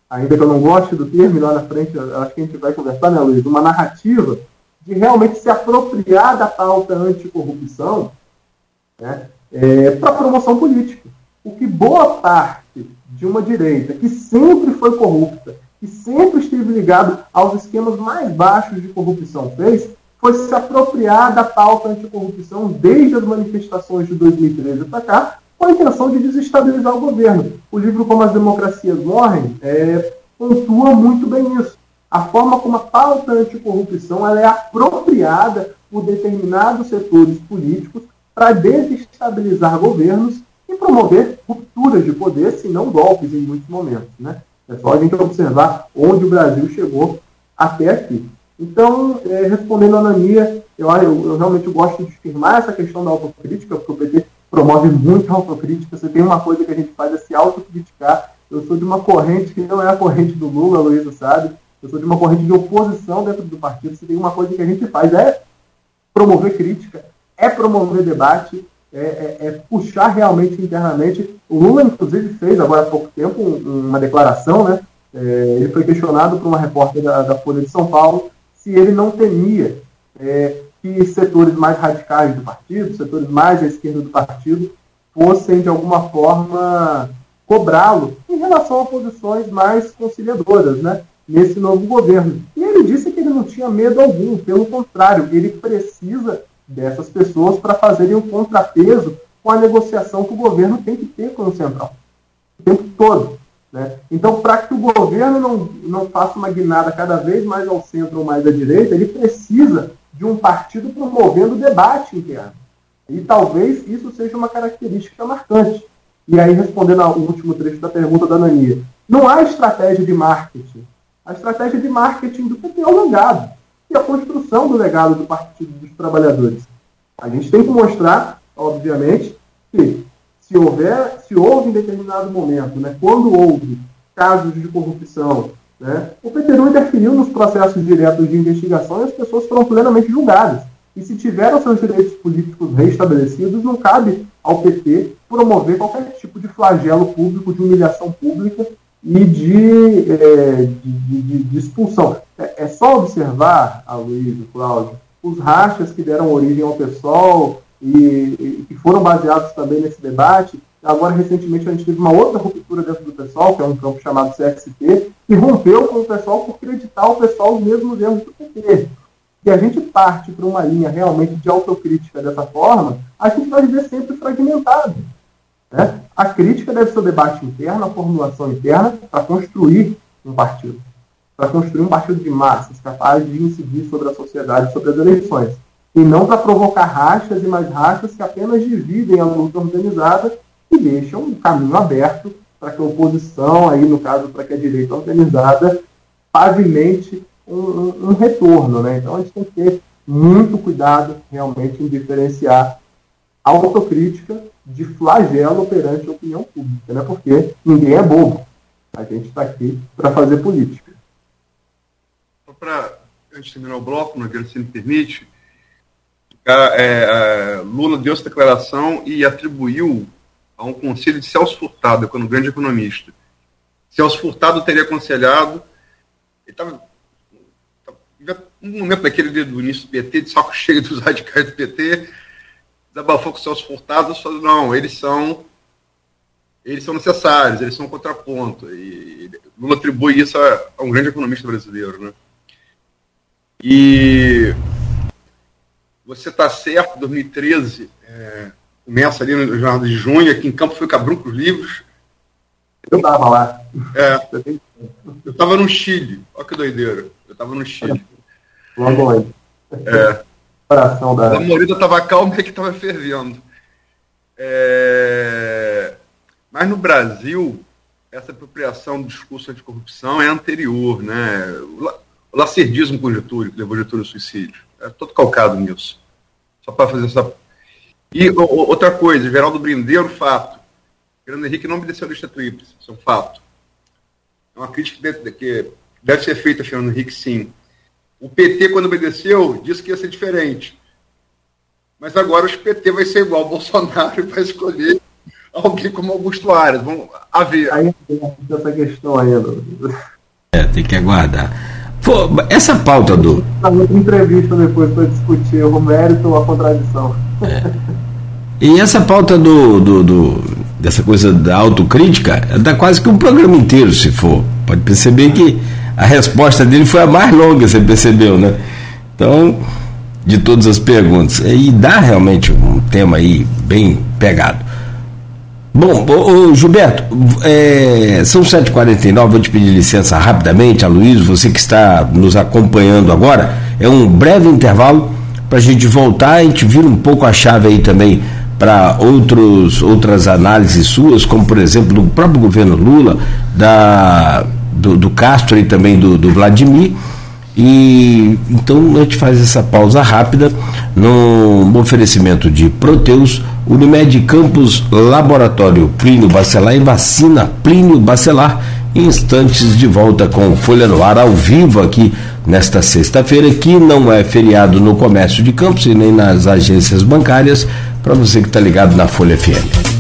ainda que eu não goste do termo, lá na frente acho que a gente vai conversar, né, Luiz, uma narrativa de realmente se apropriar da pauta anticorrupção né, é, para promoção política. O que boa parte de uma direita que sempre foi corrupta, que sempre esteve ligado aos esquemas mais baixos de corrupção fez, foi se apropriar da pauta anticorrupção desde as manifestações de 2013 para cá, com a intenção de desestabilizar o governo. O livro Como as Democracias Morrem é, pontua muito bem isso a forma como a pauta anticorrupção ela é apropriada por determinados setores políticos para desestabilizar governos e promover rupturas de poder, se não golpes em muitos momentos. Né? É só a gente observar onde o Brasil chegou até aqui. Então, é, respondendo a Anania, eu, eu, eu, realmente gosto de firmar essa questão da autocrítica, porque o PT promove muito a autocrítica. Você tem uma coisa que a gente faz é se autocriticar. Eu sou de uma corrente que não é a corrente do Lula, Luísa sabe, eu sou de uma corrente de oposição dentro do partido. Se tem uma coisa que a gente faz é promover crítica, é promover debate, é, é, é, puxar realmente internamente. O Lula, inclusive, fez agora há pouco tempo uma declaração, né? É, ele foi questionado por uma repórter da, da, Folha de São Paulo se ele não temia é, que setores mais radicais do partido, setores mais à esquerda do partido, fossem de alguma forma cobrá-lo em relação a posições mais conciliadoras, né? Nesse novo governo. E ele disse que ele não tinha medo algum, pelo contrário, ele precisa dessas pessoas para fazerem um contrapeso com a negociação que o governo tem que ter com o Central. O tempo todo. Né? Então, para que o governo não, não faça uma guinada cada vez mais ao centro ou mais à direita, ele precisa de um partido promovendo debate interno. E talvez isso seja uma característica marcante. E aí, respondendo ao último trecho da pergunta da Nania, não há estratégia de marketing. A estratégia de marketing do PT é o legado e a construção do legado do Partido dos Trabalhadores. A gente tem que mostrar, obviamente, que se houver, se houve em determinado momento, né, quando houve casos de corrupção, né, o PT não interferiu nos processos diretos de investigação e as pessoas foram plenamente julgadas. E se tiveram seus direitos políticos restabelecidos, não cabe ao PT promover qualquer tipo de flagelo público, de humilhação pública e de, é, de, de, de expulsão. É, é, só observar, a Luiz, Cláudio, os rachas que deram origem ao PSOL e, que foram baseados também nesse debate. Agora, recentemente, a gente teve uma outra ruptura dentro do PSOL, que é um campo chamado CST, que rompeu com o PSOL por acreditar o PSOL os mesmos erros do PT. Se a gente parte para uma linha realmente de autocrítica dessa forma, a gente vai viver sempre fragmentado. Né? A crítica deve ser o debate interno, a formulação interna, para construir um partido. Para construir um partido de massas, capaz de incidir sobre a sociedade, sobre as eleições. E não para provocar rachas e mais rachas que apenas dividem a luta organizada e deixam um caminho aberto para que a oposição, aí no caso, para que a direita organizada, pavimente um, um, um retorno. Né? Então a gente tem que ter muito cuidado realmente em diferenciar autocrítica de flagelo perante a opinião pública, né? porque ninguém é bobo. A gente está aqui para fazer política. Só para, antes de terminar o bloco, Nogueira, se me permite, é, é, Lula deu essa declaração e atribuiu a um conselho de Celso Furtado, um grande economista. Celso Furtado teria aconselhado, ele estava um momento daquele do início do PT, de saco cheio dos radicais do PT, desabafou com seus furtados, falou, não, eles são eles são necessários, eles são um contraponto. E Lula atribui isso a, a um grande economista brasileiro. Né? E você está certo, 2013 é, começa ali no jornal de junho, aqui em Campo foi Cabrum com os livros. Eu estava lá. É, eu estava no Chile, olha que doideira. Eu estava no Chile. Logo. É. Coração da... A morida estava calma e que estava fervendo. É... Mas no Brasil, essa apropriação do discurso anticorrupção é anterior, né? O lacerdismo com Getúlio, que levou Getúlio ao suicídio. É todo calcado nisso. Só para fazer essa. E outra coisa, Geraldo Brindeiro, fato. Fernando Henrique não obedeceu a lista tríplice, isso é um fato. É uma crítica que deve ser feita a Fernando Henrique, sim. O PT, quando obedeceu, disse que ia ser diferente. Mas agora o PT vai ser igual. O Bolsonaro vai escolher alguém como Augusto Aras. Vamos a ver. Aí essa questão ainda. É, tem que aguardar. Pô, essa pauta do. Tá entrevista depois para discutir o mérito ou a contradição. É. E essa pauta do, do, do, dessa coisa da autocrítica dá quase que um programa inteiro, se for. Pode perceber que a resposta dele foi a mais longa, você percebeu, né? Então, de todas as perguntas. E dá realmente um tema aí bem pegado. Bom, ô, ô Gilberto, é, são 7h49, vou te pedir licença rapidamente, a Luiz, você que está nos acompanhando agora, é um breve intervalo para a gente voltar, a gente vira um pouco a chave aí também para outros outras análises suas, como por exemplo do próprio governo Lula, da do, do Castro e também do, do Vladimir. E então a gente faz essa pausa rápida no oferecimento de Proteus, Unimed Campus Laboratório Plínio Bacelar e Vacina Plínio Bacelar. Instantes de volta com Folha no Ar ao vivo aqui nesta sexta-feira, que não é feriado no comércio de campos e nem nas agências bancárias, para você que está ligado na Folha FM.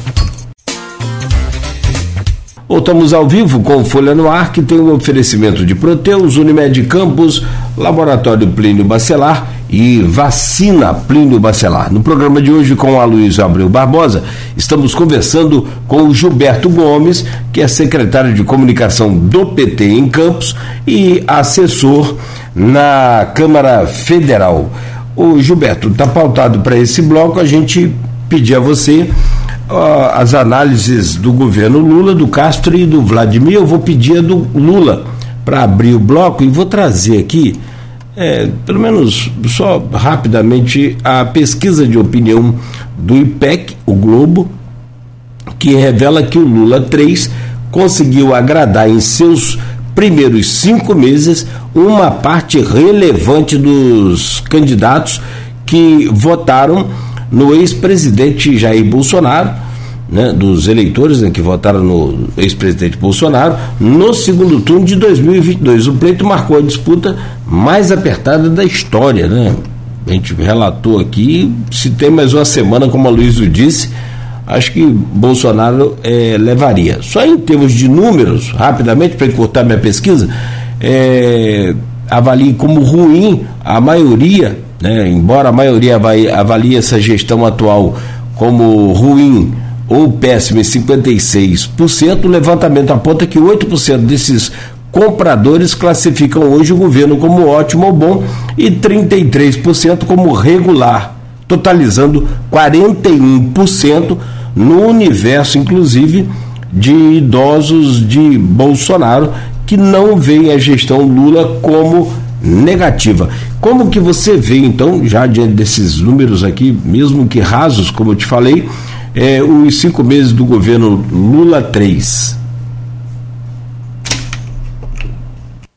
Voltamos ao vivo com Folha no Ar, que tem o um oferecimento de Proteus, Unimed Campos, Laboratório Plínio Bacelar e Vacina Plínio Bacelar. No programa de hoje, com a Luiz Abreu Barbosa, estamos conversando com o Gilberto Gomes, que é secretário de comunicação do PT em Campos e assessor na Câmara Federal. O Gilberto, está pautado para esse bloco, a gente pedir a você as análises do governo Lula, do Castro e do Vladimir. Eu vou pedir a do Lula para abrir o bloco e vou trazer aqui, é, pelo menos só rapidamente, a pesquisa de opinião do IPEC, o Globo, que revela que o Lula 3 conseguiu agradar em seus primeiros cinco meses uma parte relevante dos candidatos que votaram no ex-presidente Jair Bolsonaro, né, dos eleitores né, que votaram no ex-presidente Bolsonaro, no segundo turno de 2022. O pleito marcou a disputa mais apertada da história. Né? A gente relatou aqui, se tem mais uma semana, como a Luísa disse, acho que Bolsonaro é, levaria. Só em termos de números, rapidamente, para encurtar minha pesquisa, é, avalie como ruim a maioria né? embora a maioria avalie essa gestão atual como ruim ou péssima em 56%, o levantamento aponta que 8% desses compradores classificam hoje o governo como ótimo ou bom e 33% como regular, totalizando 41% no universo, inclusive, de idosos de Bolsonaro que não veem a gestão Lula como negativa. Como que você vê, então, já diante desses números aqui, mesmo que rasos, como eu te falei, é, os cinco meses do governo Lula 3?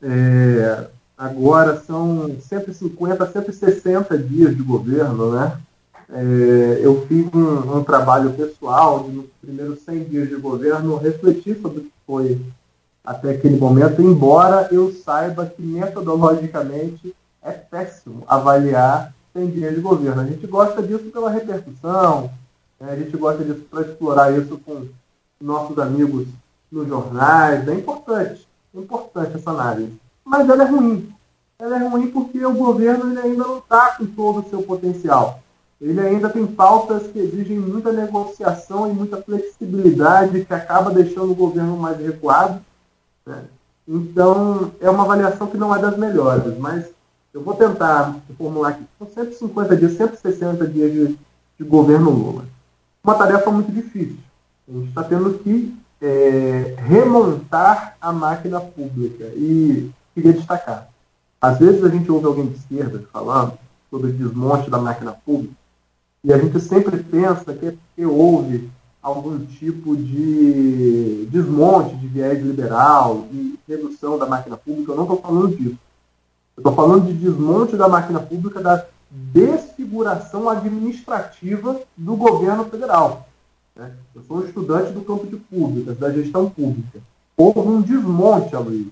É, agora são 150, 160 dias de governo, né? É, eu fiz um, um, trabalho pessoal nos primeiros 100 dias de governo refletir sobre o que foi até aquele momento, embora eu saiba que metodologicamente é péssimo avaliar sem dinheiro de governo. A gente gosta disso pela repercussão, né? a gente gosta disso para explorar isso com nossos amigos nos jornais. É importante, é importante essa análise. Mas ela é ruim. Ela é ruim porque o governo ele ainda não está com todo o seu potencial. Ele ainda tem pautas que exigem muita negociação e muita flexibilidade, que acaba deixando o governo mais recuado né? Então, é uma avaliação que não é das melhores, mas eu vou tentar formular aqui. São 150 dias, 160 dias de, de governo Lula. Uma tarefa muito difícil. A gente está tendo que é, remontar a máquina pública. E queria destacar: às vezes a gente ouve alguém de esquerda falando sobre o desmonte da máquina pública, e a gente sempre pensa que é porque houve algum tipo de desmonte de viés liberal e redução da máquina pública. Eu não estou falando disso. Eu estou falando de desmonte da máquina pública, da desfiguração administrativa do governo federal. Né? Eu sou um estudante do campo de públicas, da gestão pública. Houve um desmonte, Aloysio,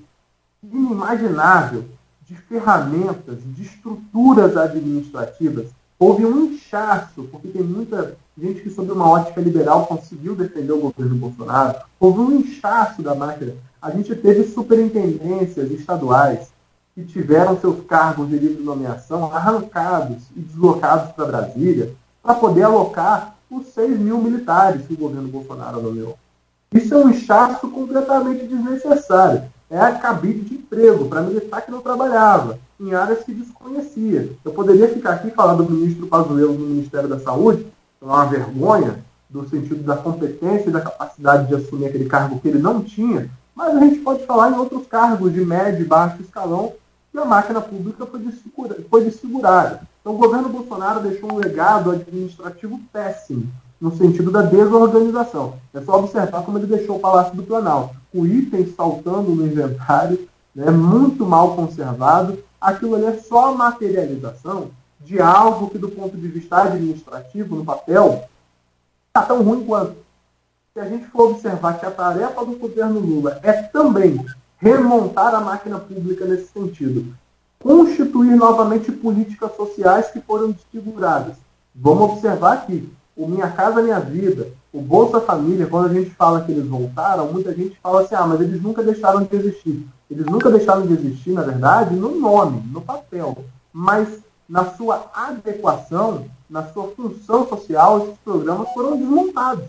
inimaginável de ferramentas, de estruturas administrativas. Houve um inchaço, porque tem muita gente que, sob uma ótica liberal, conseguiu defender o governo Bolsonaro. Houve um inchaço da máquina. A gente teve superintendências estaduais que tiveram seus cargos de livre nomeação arrancados e deslocados para Brasília para poder alocar os 6 mil militares que o governo Bolsonaro nomeou. Isso é um inchaço completamente desnecessário. É a cabide de emprego para militar que não trabalhava, em áreas que desconhecia. Eu poderia ficar aqui falar do ministro Pazuello no Ministério da Saúde, é uma vergonha do sentido da competência e da capacidade de assumir aquele cargo que ele não tinha, mas a gente pode falar em outros cargos de médio e baixo escalão que a máquina pública foi, foi desfigurada. Então o governo Bolsonaro deixou um legado administrativo péssimo, no sentido da desorganização. É só observar como ele deixou o Palácio do Planalto, com itens saltando no inventário, né, muito mal conservado. Aquilo ali é só a materialização de algo que, do ponto de vista administrativo, no papel, está tão ruim quanto. Se a gente for observar que a tarefa do governo Lula é também remontar a máquina pública nesse sentido, constituir novamente políticas sociais que foram desfiguradas. Vamos observar aqui, o Minha Casa Minha Vida, o Bolsa Família, quando a gente fala que eles voltaram, muita gente fala assim, ah, mas eles nunca deixaram de existir. Eles nunca deixaram de existir, na verdade, no nome, no papel. Mas na sua adequação, na sua função social, esses programas foram desmontados.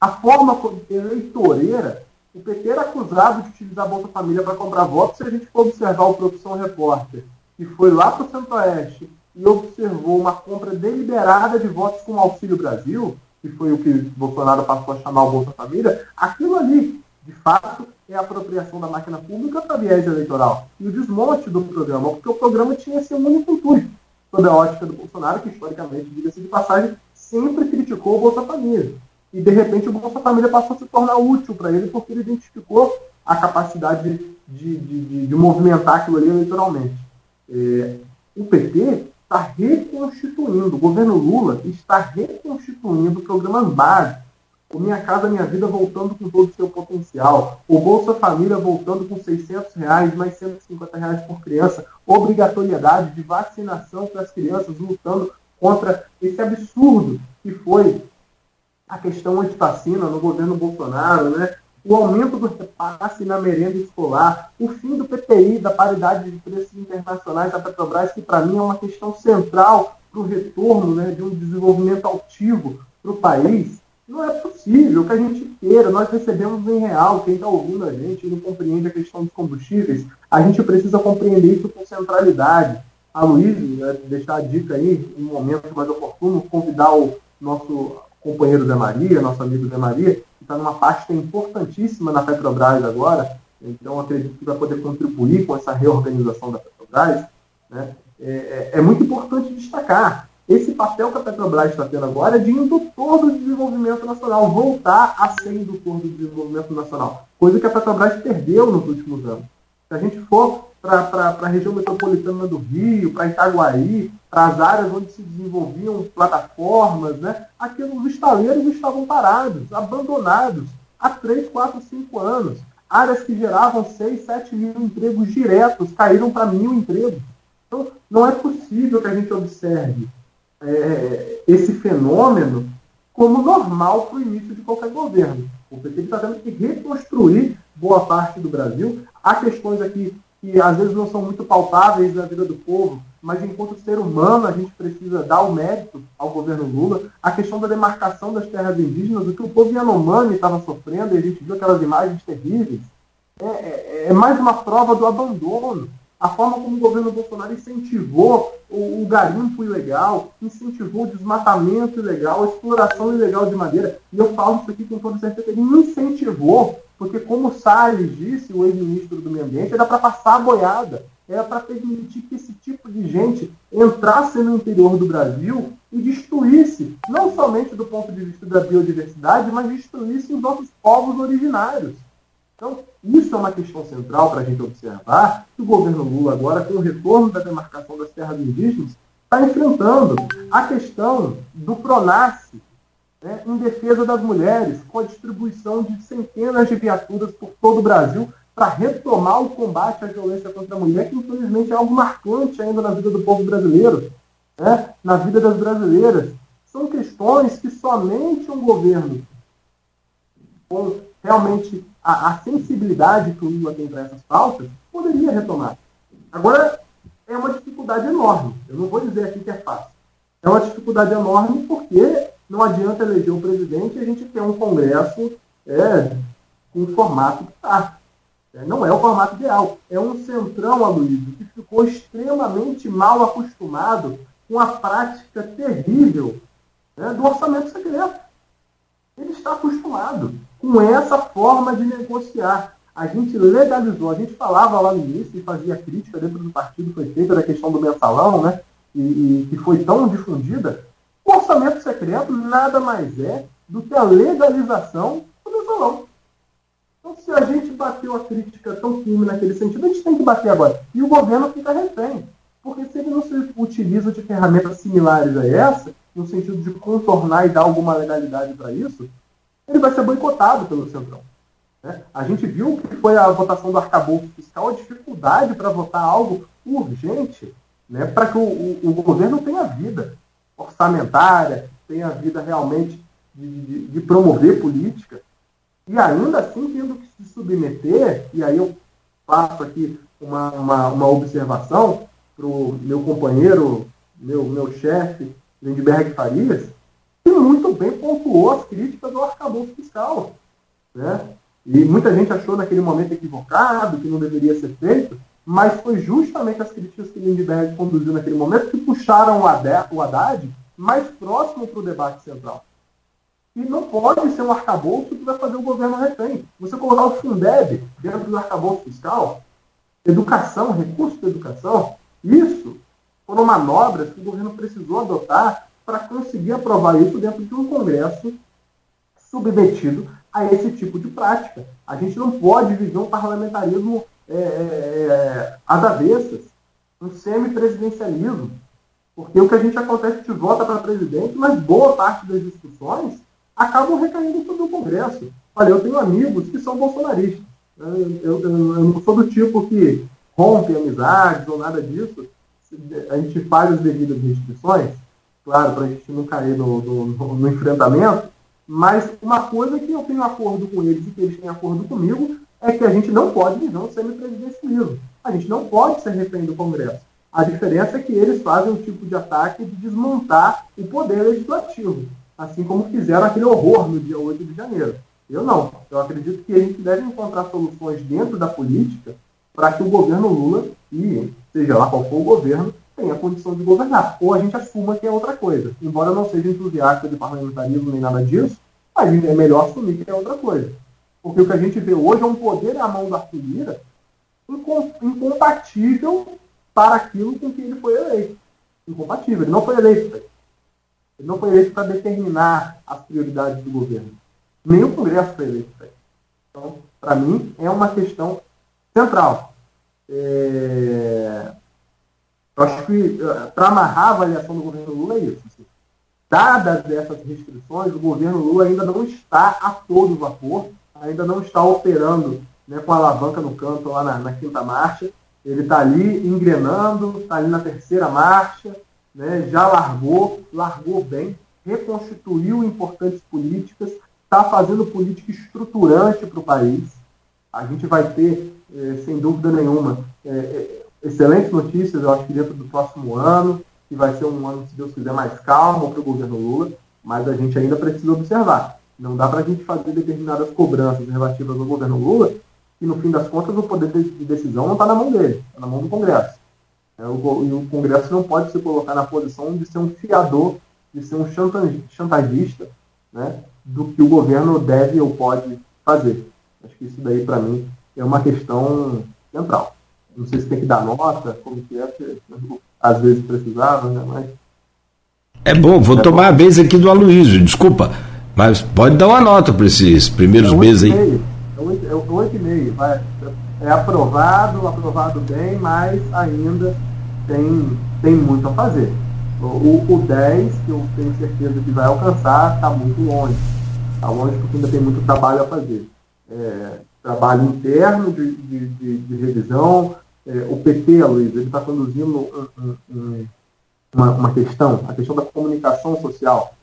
A forma eleitoreira, o PT era acusado de utilizar a Bolsa Família para comprar votos, se a gente for observar o Profissão Repórter, que foi lá para o Centro-Oeste e observou uma compra deliberada de votos com o Auxílio Brasil, que foi o que Bolsonaro passou a chamar o Bolsa Família, aquilo ali, de fato, é a apropriação da máquina pública para viés eleitoral. E o desmonte do programa, porque o programa tinha esse único intuito, sob a ótica do Bolsonaro, que historicamente, diga-se de passagem, sempre criticou o Bolsa Família. E, de repente, o Bolsa Família passou a se tornar útil para ele, porque ele identificou a capacidade de, de, de, de movimentar aquilo ali eleitoralmente. É, o PT está reconstituindo, o governo Lula está reconstituindo programas básicos. O Minha Casa Minha Vida voltando com todo o seu potencial. O Bolsa Família voltando com 600 reais, mais 150 reais por criança. Obrigatoriedade de vacinação para as crianças, lutando contra esse absurdo que foi a questão antivacina no governo Bolsonaro, né? o aumento do repasse na merenda escolar, o fim do PPI, da paridade de preços internacionais da Petrobras, que para mim é uma questão central para o retorno né, de um desenvolvimento altivo para o país, não é possível que a gente queira. Nós recebemos em real, quem está ouvindo a gente não compreende a questão dos combustíveis, a gente precisa compreender isso com centralidade. A Luiz, né, deixar a dica aí, um momento mais oportuno, convidar o nosso companheiro Zé Maria, nosso amigo Zé Maria, está numa pasta importantíssima na Petrobras agora, então acredito que vai poder contribuir com essa reorganização da Petrobras. Né? É, é, é muito importante destacar esse papel que a Petrobras está tendo agora é de indutor do desenvolvimento nacional, voltar a ser indutor do desenvolvimento nacional, coisa que a Petrobras perdeu nos últimos anos. Se a gente for para a região metropolitana do Rio, para Itaguaí, para as áreas onde se desenvolviam plataformas, né? aquilo, os estaleiros estavam parados, abandonados, há 3, 4, 5 anos. Áreas que geravam 6, 7 mil empregos diretos caíram para mil empregos. Então, não é possível que a gente observe é, esse fenômeno como normal para o início de qualquer governo. O PT está tendo que reconstruir boa parte do Brasil. Há questões aqui que às vezes não são muito palpáveis na vida do povo, mas enquanto ser humano a gente precisa dar o mérito ao governo Lula. A questão da demarcação das terras indígenas, o que o povo Yanomami estava sofrendo, e a gente viu aquelas imagens terríveis, é, é, é mais uma prova do abandono. A forma como o governo Bolsonaro incentivou o, o garimpo ilegal, incentivou o desmatamento ilegal, a exploração ilegal de madeira. E eu falo isso aqui com toda certeza, ele incentivou porque, como o Salles disse, o ex-ministro do Meio Ambiente, era para passar a boiada, era para permitir que esse tipo de gente entrasse no interior do Brasil e destruísse, não somente do ponto de vista da biodiversidade, mas destruísse os nossos povos originários. Então, isso é uma questão central para a gente observar, que o governo Lula, agora, com o retorno da demarcação das terras indígenas, está enfrentando a questão do PRONASSE, né, em defesa das mulheres, com a distribuição de centenas de viaturas por todo o Brasil para retomar o combate à violência contra a mulher, que infelizmente é algo marcante ainda na vida do povo brasileiro, né, na vida das brasileiras. São questões que somente um governo com realmente a, a sensibilidade que o Lula tem para essas pautas poderia retomar. Agora, é uma dificuldade enorme. Eu não vou dizer aqui que é fácil. É uma dificuldade enorme porque não adianta eleger um presidente e a gente ter um Congresso é, com o formato que está. É, não é o formato ideal. É um centrão, Aloysio, que ficou extremamente mal acostumado com a prática terrível né, do orçamento secreto. Ele está acostumado com essa forma de negociar. A gente legalizou, a gente falava lá no início e fazia crítica dentro do partido, foi feita da questão do mensalão, né? E, e que foi tão difundida, o orçamento secreto nada mais é do que a legalização do mensalão. Então, se a gente bateu a crítica tão firme naquele sentido, a gente tem que bater agora. E o governo fica refém. Porque se ele não se utiliza de ferramentas similares a essa, no sentido de contornar e dar alguma legalidade para isso, ele vai ser boicotado pelo Centrão. Né? A gente viu que foi a votação do arcabouço fiscal, a dificuldade para votar algo urgente né, para que o, o, o governo tenha vida orçamentária, tem a vida realmente de, de, de promover política, e ainda assim tendo que se submeter, e aí eu faço aqui uma, uma, uma observação para o meu companheiro, meu, meu chefe, Lindbergh Farias, que muito bem pontuou as críticas ao arcabouço fiscal. Né? E muita gente achou naquele momento equivocado, que não deveria ser feito, mas foi justamente as críticas que Lindbergh conduziu naquele momento que puxaram o Haddad mais próximo para o debate central. E não pode ser um arcabouço que vai fazer o governo refém. Você colocar o Fundeb dentro do arcabouço fiscal, educação, recurso de educação, isso foram manobras que o governo precisou adotar para conseguir aprovar isso dentro de um Congresso submetido a esse tipo de prática. A gente não pode viver um parlamentarismo é, é, é às avessas, um semipresidencialismo. Porque o que a gente acontece que vota para presidente, mas boa parte das discussões acabam recaindo sobre o Congresso. Olha, eu tenho amigos que são bolsonaristas. Eu, eu, eu não sou do tipo que rompe amizades ou nada disso. A gente faz as devidas restrições, claro, para a gente não cair no, no, no, enfrentamento, mas uma coisa que eu tenho acordo com eles e que eles têm acordo comigo é que a gente não pode viver um semipresidencialismo. A gente não pode ser refém do Congresso. A diferença é que eles fazem um tipo de ataque de desmontar o poder legislativo assim como fizeram aquele horror no dia 8 de janeiro. Eu não. Eu acredito que a gente deve encontrar soluções dentro da política para que o governo Lula, e seja lá qual for o governo, tenha condição de governar. Ou a gente assuma que é outra coisa. Embora eu não seja entusiasta de parlamentarismo nem nada disso, mas é melhor assumir que é outra coisa. Porque o que a gente vê hoje é um poder à mão da Arthur Lira incompatível para aquilo com que ele foi eleito. Incompatível. Ele não foi eleito. Ele não foi eleito para determinar as prioridades do governo. Nem o Congresso foi eleito. Então, para mim, é uma questão central. É... Eu acho que eh, para amarrar a avaliação do governo Lula é isso. Assim. Dadas essas restrições, o governo Lula ainda não está a todo vapor, ainda não está operando né, com a alavanca no canto lá na, na quinta marcha. Ele está ali engrenando, está ali na terceira marcha, né, já largou, largou bem, reconstituiu importantes políticas, está fazendo política estruturante para o país. A gente vai ter, é, sem dúvida nenhuma, é, excelentes notícias, eu acho que dentro do próximo ano, que vai ser um ano, se Deus quiser, mais calmo para o governo Lula, mas a gente ainda precisa observar. Não dá para a gente fazer determinadas cobranças relativas ao governo Lula, que no fim das contas o poder de decisão não está na mão dele, está na mão do Congresso. É, e o Congresso não pode se colocar na posição de ser um fiador, de ser um chantagista né, do que o governo deve ou pode fazer. Acho que isso daí, para mim, é uma questão central. Não sei se tem que dar nota, como que é, às vezes precisava, né, mas... É bom, vou é tomar bom. a vez aqui do Aloysio, desculpa, mas pode dar uma nota para esses primeiros é meses aí. É 8,5, vai é aprovado, aprovado bem, mas ainda tem, tem muito a fazer. O, o 10, que eu tenho certeza que vai alcançar, está muito longe. Está longe porque ainda tem muito trabalho a fazer. É, trabalho interno de, de, de, de revisão. É, o PT, Luiz, ele está conduzindo um, um, um, uma, uma, questão, a questão da comunicação social.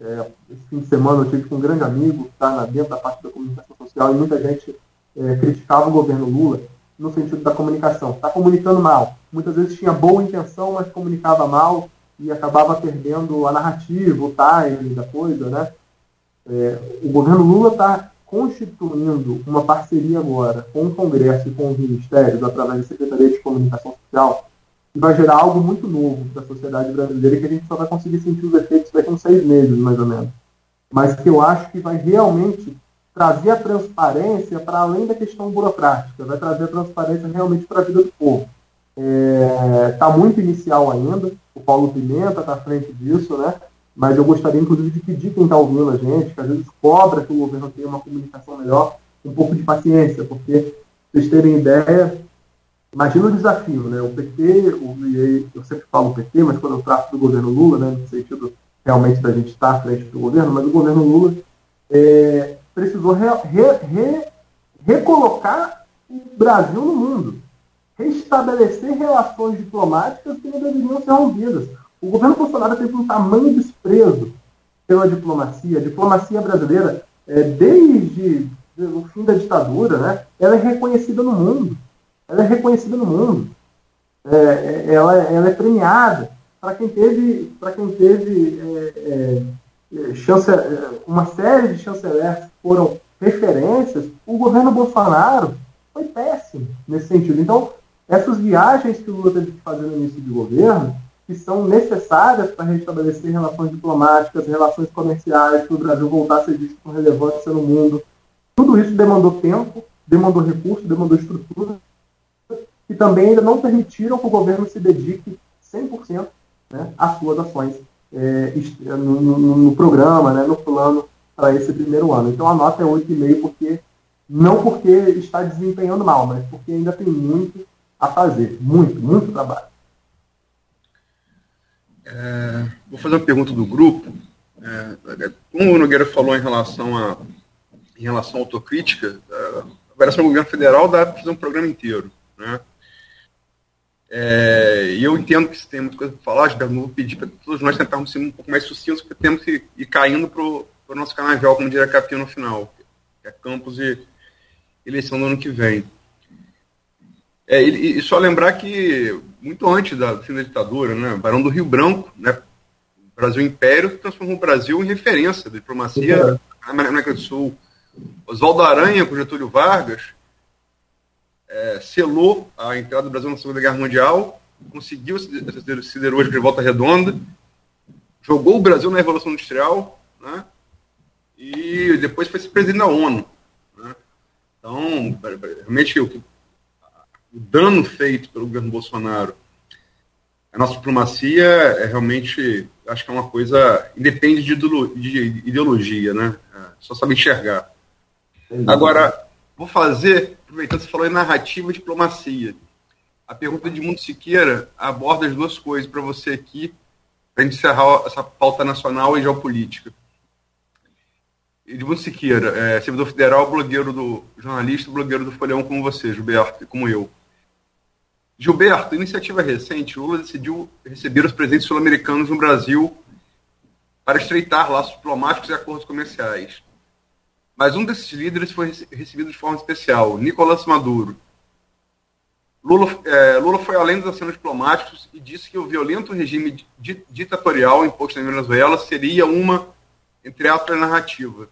É, esse fim de semana eu tive com um grande amigo que está dentro da parte da comunicação social e muita gente é, criticava o governo Lula no sentido da comunicação. Está comunicando mal. Muitas vezes tinha boa intenção, mas comunicava mal e acabava perdendo a narrativa, o time da coisa, né? É, o governo Lula está constituindo uma parceria agora com o Congresso e com os ministérios, através da Secretaria de Comunicação Social, que vai gerar algo muito novo para a sociedade brasileira que a gente só vai conseguir sentir os efeitos daqui a uns seis meses, mais ou menos. Mas que eu acho que vai realmente trazer a transparência para além da questão burocrática, vai trazer a transparência realmente para a vida do povo. Está é, tá muito inicial ainda, o Paulo Pimenta está à frente disso, né? Mas eu gostaria, inclusive, de pedir quem está ouvindo a gente, que às vezes cobra que o governo tenha uma comunicação melhor, um pouco de paciência, porque vocês terem ideia, imagina o desafio, né? O PT, o, eu sempre falo o PT, mas quando eu trato do governo Lula, né, no sentido realmente da gente estar à frente do governo, mas o governo Lula é, precisou re, re, re, recolocar o Brasil no mundo, restabelecer relações diplomáticas que não deveriam ser rompidas. O governo Bolsonaro teve um tamanho desprezo pela diplomacia. A diplomacia brasileira, é, desde o fim da ditadura, né, ela é reconhecida no mundo. Ela é reconhecida no mundo. É, é ela, ela é premiada para quem teve, quem teve é, é, chance, uma série de chanceleres que foram referências. O governo Bolsonaro foi péssimo nesse sentido. Então, essas viagens que o Lula teve que fazer no início de governo que são necessárias para restabelecer relações diplomáticas, relações comerciais, para o Brasil voltar a ser visto com relevância no mundo. Tudo isso demandou tempo, demandou recursos, demandou estrutura, e também ainda não permitiram que o governo se dedique 100% né, às suas ações é, no, no, no, programa, né, no plano para esse primeiro ano. Então a nota é 8,5 porque não porque está desempenhando mal, mas porque ainda tem muito a fazer, muito, muito trabalho. É, vou fazer uma pergunta do grupo. É, como o Nogueira falou em relação a em relação à autocrítica, a avaliação do governo federal dá para fazer um programa inteiro. Né? É, e eu entendo que se tem muita coisa para falar, já vou pedir para todos nós tentarmos ser um pouco mais sucintos, porque temos que ir caindo para o nosso canavial, como diria Capinha no final, que é campus e eleição do ano que vem. É, e, e, só lembrar que, muito antes da, fim da ditadura, né, Barão do Rio Branco, né, Brasil Império, transformou o Brasil em referência da diplomacia na América do Sul. Oswaldo Aranha, com Getúlio Vargas, é, selou a entrada do Brasil na Segunda Guerra Mundial, conseguiu siderúrgico de volta redonda, jogou o Brasil na Revolução Industrial, né, e depois foi presidente da ONU. Né. Então, realmente, o que o dano feito pelo governo Bolsonaro a nossa diplomacia é realmente, acho que é uma coisa, independe de ideologia, né? É, só sabe enxergar. Agora, vou fazer, aproveitando que você falou em narrativa e diplomacia. A pergunta de Mundo Siqueira aborda as duas coisas para você aqui, para a gente encerrar essa pauta nacional e geopolítica. Edmundo Siqueira, é, servidor federal, blogueiro do jornalista, blogueiro do Folhão como você, Gilberto, como eu. Gilberto, iniciativa recente, Lula decidiu receber os presidentes sul-americanos no Brasil para estreitar laços diplomáticos e acordos comerciais. Mas um desses líderes foi recebido de forma especial, Nicolás Maduro. Lula, é, Lula foi além dos acenos diplomáticos e disse que o violento regime ditatorial imposto na Venezuela seria uma, entre aspas, narrativa.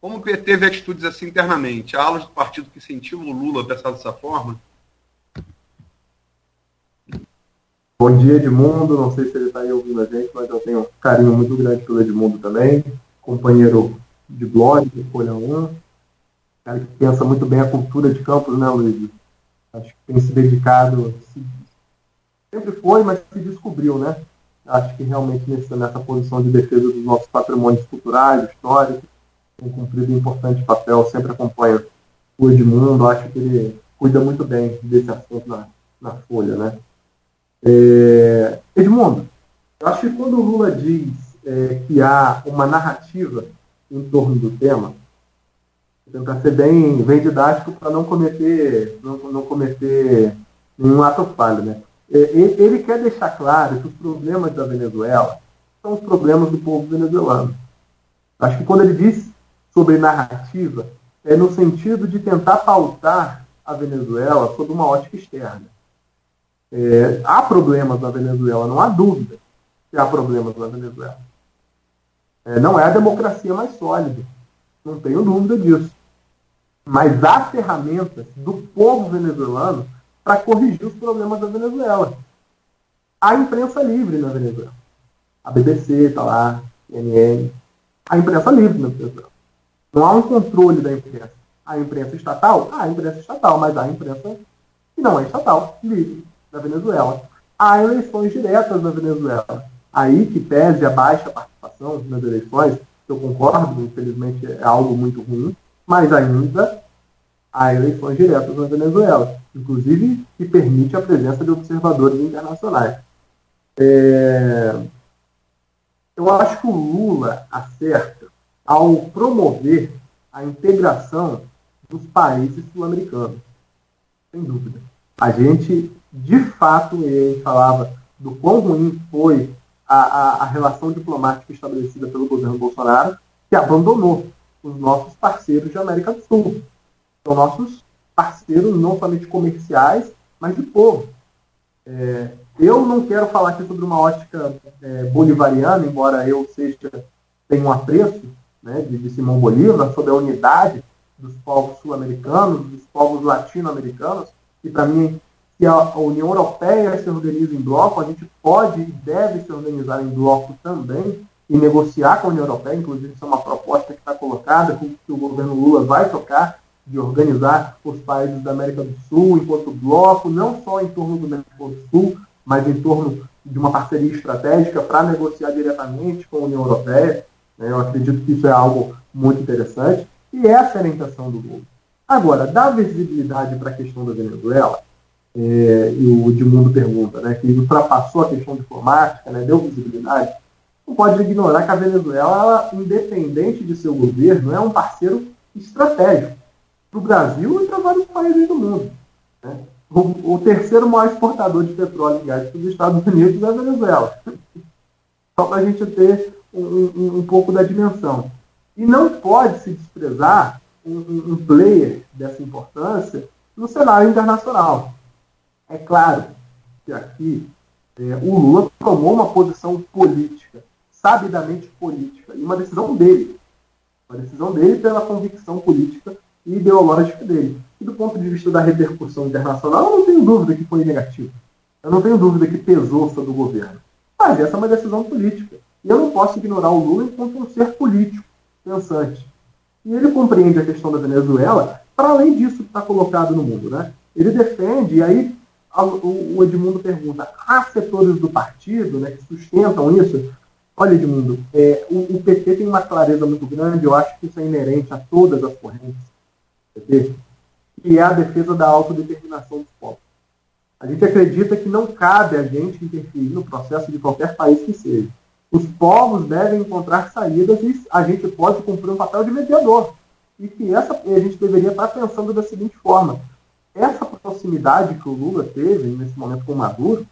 Como o PT vê atitudes assim internamente? Há alas do partido que incentivam o Lula a pensar dessa forma? Bom dia, Edmundo. Não sei se ele está aí ouvindo a gente, mas eu tenho um carinho muito grande pelo Edmundo também. Companheiro de blog, de Folha 1. Cara que pensa muito bem a cultura de campos, né, Luiz? Acho que tem se dedicado. Se... Sempre foi, mas se descobriu, né? Acho que realmente nessa, nessa posição de defesa dos nossos patrimônios culturais, históricos, tem cumprido um importante papel. Sempre acompanho o Edmundo. Acho que ele cuida muito bem desse assunto na, na Folha, né? É, Edmundo, eu acho que quando o Lula diz é, que há uma narrativa em torno do tema, vou tentar ser bem, bem didático para não cometer, não, não cometer nenhum ato falho. Né? É, ele quer deixar claro que os problemas da Venezuela são os problemas do povo venezuelano. Acho que quando ele diz sobre narrativa, é no sentido de tentar pautar a Venezuela sob uma ótica externa. É, há problemas na Venezuela, não há dúvida que há problemas na Venezuela. É, não é a democracia mais sólida, não tenho dúvida disso. Mas há ferramentas do povo venezuelano para corrigir os problemas da Venezuela. Há imprensa livre na Venezuela. A BBC está lá, CNN. Há imprensa livre na Venezuela. Não há um controle da imprensa. A imprensa estatal? Há imprensa estatal, mas há imprensa que não é estatal, livre da Venezuela. Há eleições diretas na Venezuela. Aí que pese a baixa participação nas eleições, eu concordo, infelizmente é algo muito ruim, mas ainda há eleições diretas na Venezuela, inclusive que permite a presença de observadores internacionais. É... Eu acho que o Lula acerta ao promover a integração dos países sul-americanos, sem dúvida. A gente de fato, ele falava do quão ruim foi a, a, a relação diplomática estabelecida pelo governo Bolsonaro, que abandonou os nossos parceiros de América do Sul. São nossos parceiros não somente comerciais, mas de povo. É, eu não quero falar aqui sobre uma ótica é, bolivariana, embora eu seja tenha um apreço né, de, de Simão Bolívar sobre a unidade dos povos sul-americanos, dos povos latino-americanos, e para mim, se a União Europeia se organiza em bloco, a gente pode e deve se organizar em bloco também e negociar com a União Europeia, inclusive isso é uma proposta que está colocada, que o governo Lula vai tocar, de organizar os países da América do Sul enquanto bloco, não só em torno do Mercosul, mas em torno de uma parceria estratégica para negociar diretamente com a União Europeia. Né? Eu acredito que isso é algo muito interessante. E essa é a orientação do Lula. Agora, dá visibilidade para a questão da Venezuela, é, e o Edmundo pergunta, né, que ultrapassou a questão diplomática, né, deu visibilidade, não pode ignorar que a Venezuela, independente de seu governo, é um parceiro estratégico para o Brasil e para vários países do mundo. Né? O, o, terceiro maior exportador de petróleo e gás para os Estados Unidos é a Venezuela. Só para a gente ter um, um, um pouco da dimensão. E não pode se desprezar um, um player dessa importância no cenário internacional. É claro que aqui é, o Lula tomou uma posição política, sabidamente política, e uma decisão dele. Uma decisão dele pela convicção política e ideológica dele. E do ponto de vista da repercussão internacional, eu não tenho dúvida que foi negativo. Eu não tenho dúvida que pesou sobre o governo. Mas essa é uma decisão política. E eu não posso ignorar o Lula enquanto um ser político pensante. E ele compreende a questão da Venezuela para além disso que está colocado no mundo. Né? Ele defende, e aí o Edmundo pergunta, há setores do partido né, que sustentam isso? Olha, Edmundo, é, o, o, PT tem uma clareza muito grande, eu acho que isso é inerente a todas as correntes que é a defesa da autodeterminação dos povos. A gente acredita que não cabe a gente interferir no processo de qualquer país que seja. Os povos devem encontrar saídas e a gente pode cumprir um papel de mediador. E que essa, a gente deveria estar pensando da seguinte forma: essa proximidade que o Lula teve nesse momento com o Maduro,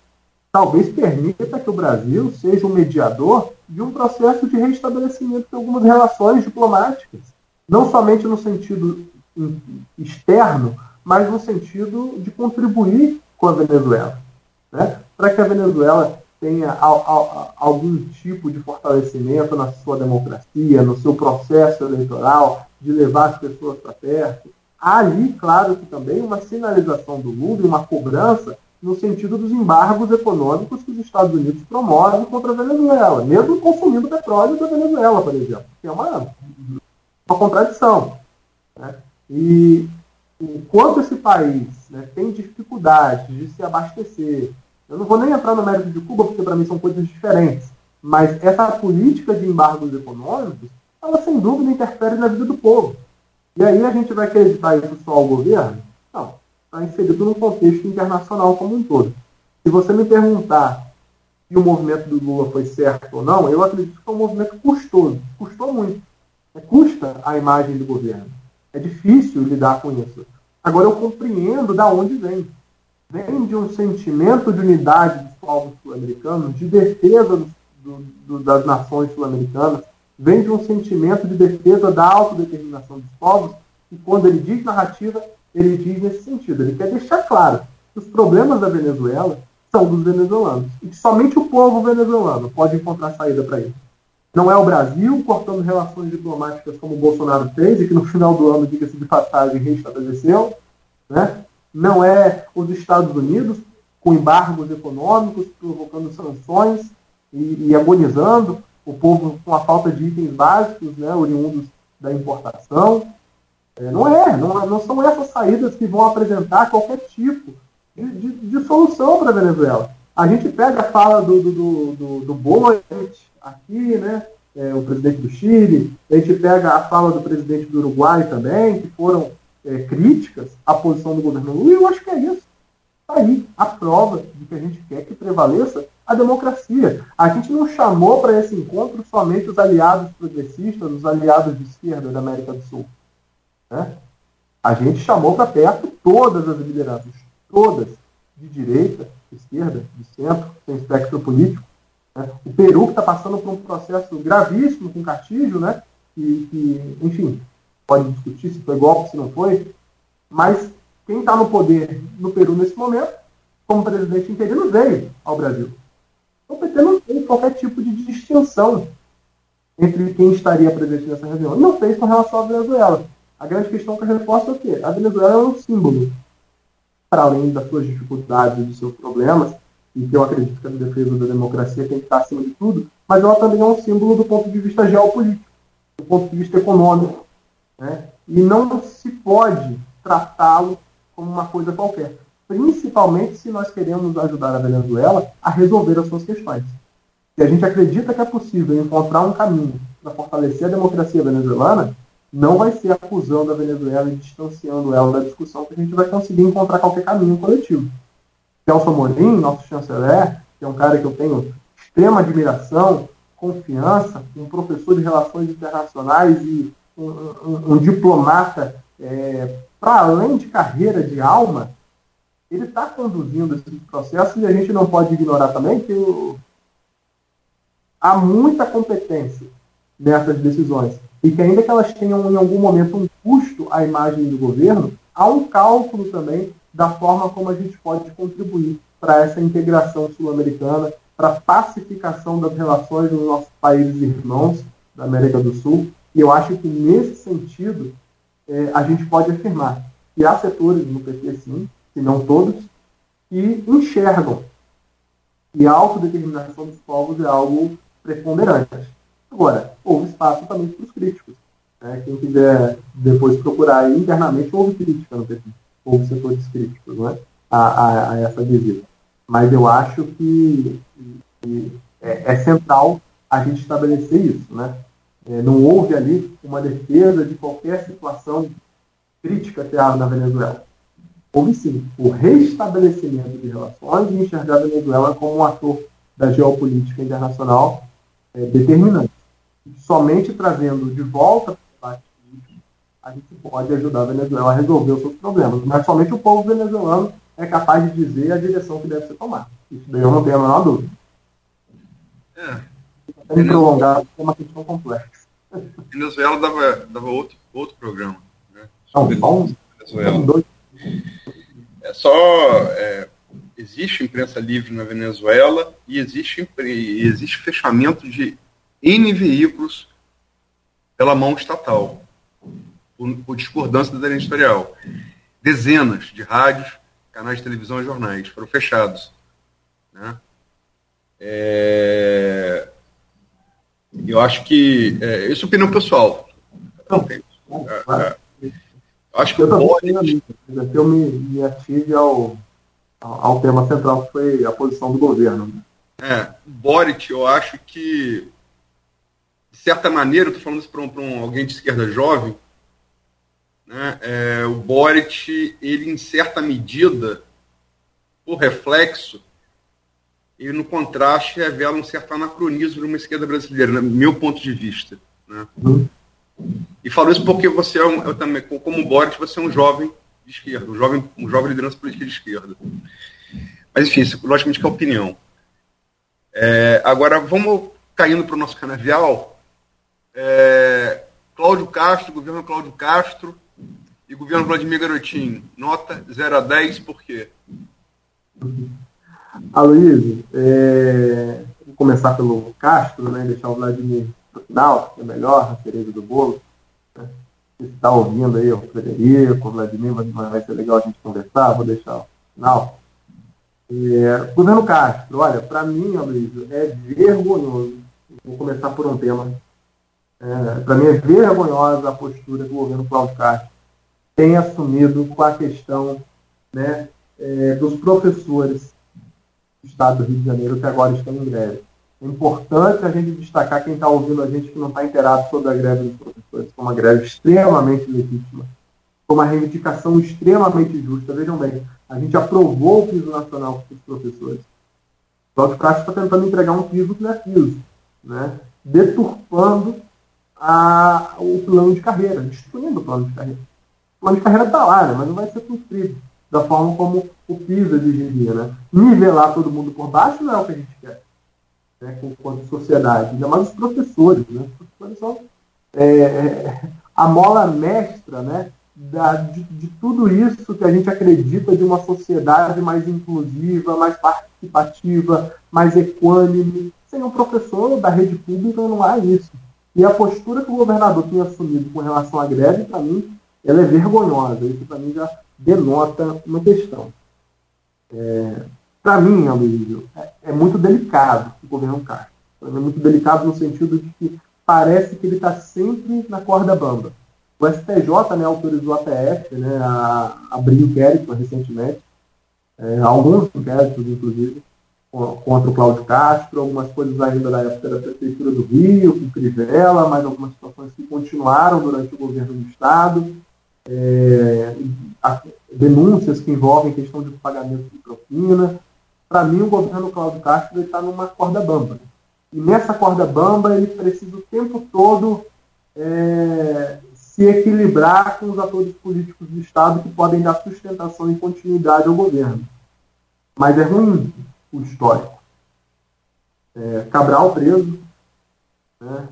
talvez permita que o Brasil seja um mediador de um processo de restabelecimento de algumas relações diplomáticas, não somente no sentido externo, mas no sentido de contribuir com a Venezuela, né? para que a Venezuela tenha algum tipo de fortalecimento na sua democracia, no seu processo eleitoral, de levar as pessoas para perto. Há ali, claro que também, uma sinalização do Lula e uma cobrança no sentido dos embargos econômicos que os Estados Unidos promovem contra a Venezuela, mesmo consumindo petróleo da Venezuela, por exemplo, que é uma, uma contradição. Né? E enquanto esse país né, tem dificuldade de se abastecer, eu não vou nem entrar no mérito de Cuba, porque para mim são coisas diferentes. Mas essa política de embargos econômicos, ela sem dúvida interfere na vida do povo. E aí a gente vai acreditar isso só ao governo? Não. Está inserido no contexto internacional como um todo. Se você me perguntar se o movimento do Lula foi certo ou não, eu acredito que foi um movimento custoso. Custou muito. É, custa a imagem do governo. É difícil lidar com isso. Agora eu compreendo da onde vem vem de um sentimento de unidade dos povos sul-americanos, de defesa do, do, das nações sul-americanas, vem de um sentimento de defesa da autodeterminação dos povos, e quando ele diz narrativa, ele diz nesse sentido. Ele quer deixar claro que os problemas da Venezuela são dos venezuelanos, e que somente o povo venezuelano pode encontrar saída para isso. Não é o Brasil cortando relações diplomáticas como o Bolsonaro fez, e que no final do ano, diga-se de passagem, restabeleceu, né? não é os Estados Unidos com embargos econômicos, provocando sanções e, e agonizando o povo com a falta de itens básicos, né, oriundos da importação. É, não é, não, não, são essas saídas que vão apresentar qualquer tipo de, de, de solução para a Venezuela. A gente pega a fala do, do, do, do, aqui, né, é, o presidente do Chile, a gente pega a fala do presidente do Uruguai também, que foram é, críticas à posição do governo Lula, e eu acho que é isso. Está aí a prova de que a gente quer que prevaleça a democracia. A gente não chamou para esse encontro somente os aliados progressistas, os aliados de esquerda da América do Sul. Né? A gente chamou para perto todas as lideranças, todas, de direita, de esquerda, de centro, sem espectro político, Né? O Peru, está passando por um processo gravíssimo com Castilho, né? que, enfim, pode discutir se foi golpe, se não foi, mas quem está no poder no Peru nesse momento, como presidente interino, veio ao Brasil. Então, o PT não tem qualquer tipo de distinção entre quem estaria presente nessa reunião. Não fez com relação à Venezuela. A grande questão que eu reforço é o quê? A Venezuela é um símbolo, para além das suas dificuldades e dos seus problemas, e que eu acredito que a defesa da democracia tem que estar acima de tudo, mas ela também é um símbolo do ponto de vista geopolítico, do ponto de vista econômico. Né? E não se pode tratá-lo como uma coisa qualquer, principalmente se nós queremos ajudar a Venezuela a resolver as suas questões. Se a gente acredita que é possível encontrar um caminho para fortalecer a democracia venezuelana, não vai ser acusando a Venezuela e distanciando ela da discussão que a gente vai conseguir encontrar qualquer caminho coletivo. Celso Amorim, nosso chanceler, que é um cara que eu tenho extrema admiração, confiança, um professor de relações internacionais e um, um, um diplomata é, para além de carreira de alma, ele está conduzindo esse processo e a gente não pode ignorar também que o, há muita competência nessas decisões e que ainda que elas tenham em algum momento um custo à imagem do governo, há um cálculo também da forma como a gente pode contribuir para essa integração sul-americana, para a pacificação das relações dos nossos países irmãos da América do Sul. E eu acho que, nesse sentido, é, a gente pode afirmar que há setores no PT, sim, se não todos, que enxergam que a autodeterminação dos povos é algo preponderante. Agora, houve espaço também para os críticos. Né? Quem quiser depois procurar internamente, houve crítica no PT houve setores críticos né, a, a, a, essa visita. Mas eu acho que, que é, é, central a gente estabelecer isso. Né? É, não houve ali uma defesa de qualquer situação crítica que há na Venezuela. Houve sim o restabelecimento de relações e enxergar a Venezuela como um ator da geopolítica internacional é, determinante. Somente trazendo de volta a gente pode ajudar a Venezuela a resolver os seus problemas. Mas somente o povo venezuelano é capaz de dizer a direção que deve ser tomada. Isso daí eu não tenho a menor dúvida. É. Até prolongar é uma questão complexa. Venezuela dava, dava outro, outro programa. Né? Não, só Venezuela. É só. É, existe imprensa livre na Venezuela e existe, e existe fechamento de N veículos pela mão estatal por, por discordância da linha editorial. Dezenas de rádios, canais de televisão e jornais foram fechados. Né? É... Eu acho que. É, isso é opinião pessoal. Não, é, é, acho que eu pode. Eu me, me ative ao, ao tema central, que foi a posição do governo. É, Boric, eu acho que, de certa maneira, eu estou falando isso para um, um, alguém de esquerda jovem, né, é, o Boric, ele em certa medida, por reflexo, ele no contraste revela um certo anacronismo de uma esquerda brasileira, no meu ponto de vista. Né? E falo isso porque você é um, eu também, como o Boric, você é um jovem de esquerda, um jovem, um jovem liderança política de esquerda. Mas enfim, isso, logicamente que é opinião. É, agora vamos caindo para o nosso canavial. É, Cláudio Castro, governo Cláudio Castro, e governo Vladimir Garotinho, nota 0 a 10, por quê? Aloysio, é... vou começar pelo Castro, né, deixar o Vladimir no final, que é melhor, a cereja do bolo. Né? Se está ouvindo aí o Frederico, o Vladimir, vai, vai ser legal a gente conversar, vou deixar no final. É... Governo Castro, olha, para mim, Aloysio, é vergonhoso. Vou começar por um tema. É, para mim é vergonhosa a postura do governo Cláudio Castro tem assumido com a questão né, é, dos professores do Estado do Rio de Janeiro que agora estão em greve. É importante a gente destacar quem está ouvindo a gente que não está inteirado sobre a greve dos professores, que é uma greve extremamente legítima, com uma reivindicação extremamente justa. Vejam bem, a gente aprovou o piso nacional para os professores. O Cláudio Castro está tentando entregar um piso que não é piso, né? deturpando a, o plano de carreira, destruindo o plano de carreira plano de carreira está lá, né? mas não vai ser cumprido da forma como o PIS exigiria. Né? Nivelar todo mundo por baixo não é o que a gente quer. Né, enquanto sociedade, ainda mais os professores. Né? Os professores são é, a mola mestra né, da, de, de, tudo isso que a gente acredita de uma sociedade mais inclusiva, mais participativa, mais equânime. Sem um professor da rede pública não há isso. E a postura que o governador tem assumido com relação à greve, para mim, ela é vergonhosa. Isso, para mim, já denota uma questão. É, para mim, Aloysio, é, é, muito delicado governo Castro. É muito delicado no sentido de que parece que ele está sempre na corda bamba. O STJ né, autorizou a PF né, a abrir inquérito recentemente, é, alguns inquéritos, inclusive, contra o Cláudio Castro, algumas coisas ainda da época da Prefeitura do Rio, com Crivella, mas algumas situações que continuaram durante o governo do Estado, é, denúncias que envolvem questão de pagamento de propina. Para mim, o governo Cláudio Castro está numa corda bamba. E nessa corda bamba, ele precisa o tempo todo é, se equilibrar com os atores políticos do Estado que podem dar sustentação e continuidade ao governo. Mas é ruim o histórico. É, Cabral preso, né?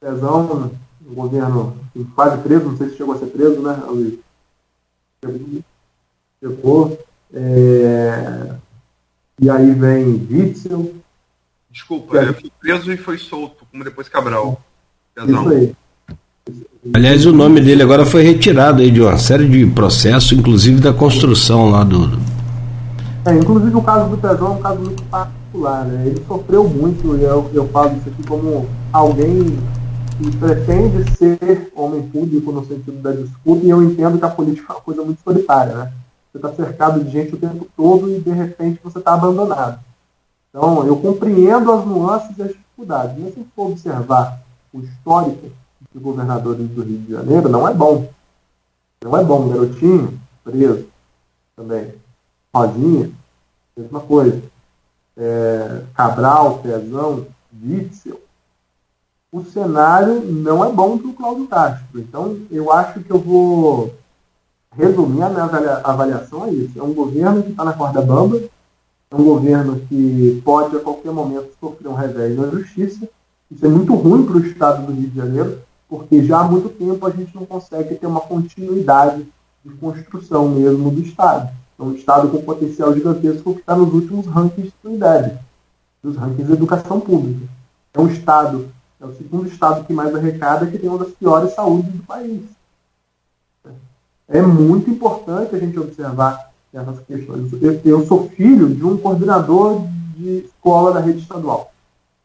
Pezão, o governo quase preso, não sei se chegou a ser preso, né, Luiz? Chegou. É, e aí vem Witzel. Desculpa, ele foi preso e foi solto, como depois Cabral. Pezão. Isso aí. Aliás, o nome dele agora foi retirado aí de uma série de processos, inclusive da construção lá do. É, inclusive o caso do Pezão é um caso muito particular, né? Ele sofreu muito, e eu, eu falo isso aqui como alguém que pretende ser homem público no sentido da disputa, e eu entendo que a política é uma coisa muito solitária, né? Você está cercado de gente o tempo todo e de repente você está abandonado. Então, eu compreendo as nuances e as dificuldades, mas se for observar o histórico de governadores do Rio de Janeiro não é bom. Não é bom. Garotinho, preso também. Rosinha, mesma coisa. É, Cabral, Pezão, Witzel. O cenário não é bom para o Cláudio Castro. Então, eu acho que eu vou resumir a minha avaliação a isso. É um governo que está na corda bamba, é um governo que pode a qualquer momento sofrer um revés na justiça. Isso é muito ruim para o Estado do Rio de Janeiro, porque já há muito tempo a gente não consegue ter uma continuidade de construção mesmo do Estado. É um Estado com potencial gigantesco que está nos últimos rankings do IDEB, dos rankings de educação pública. É um Estado, é o segundo Estado que mais arrecada que tem uma das piores saúdes do país. É muito importante a gente observar essas questões. Eu, eu sou filho de um coordenador de escola da rede estadual.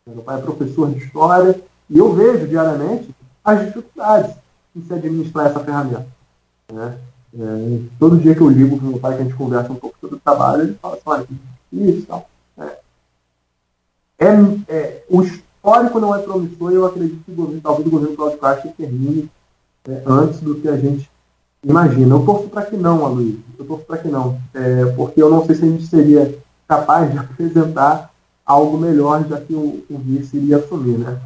Meu pai é professor de história e eu vejo diariamente as dificuldades em se administrar essa ferramenta. Né? É, todo dia que eu ligo o meu pai, que a gente conversa um pouco sobre o trabalho, ele fala assim, olha, isso tal. É, é, é, o histórico não é promissor e eu acredito que o governo, talvez o governo Cláudio Castro termine é, antes do que a gente imagina. Eu torço para que não, Aloysio. Eu torço para que não. É, porque eu não sei se a gente seria capaz de apresentar algo melhor, já que o, o vice iria assumir, né?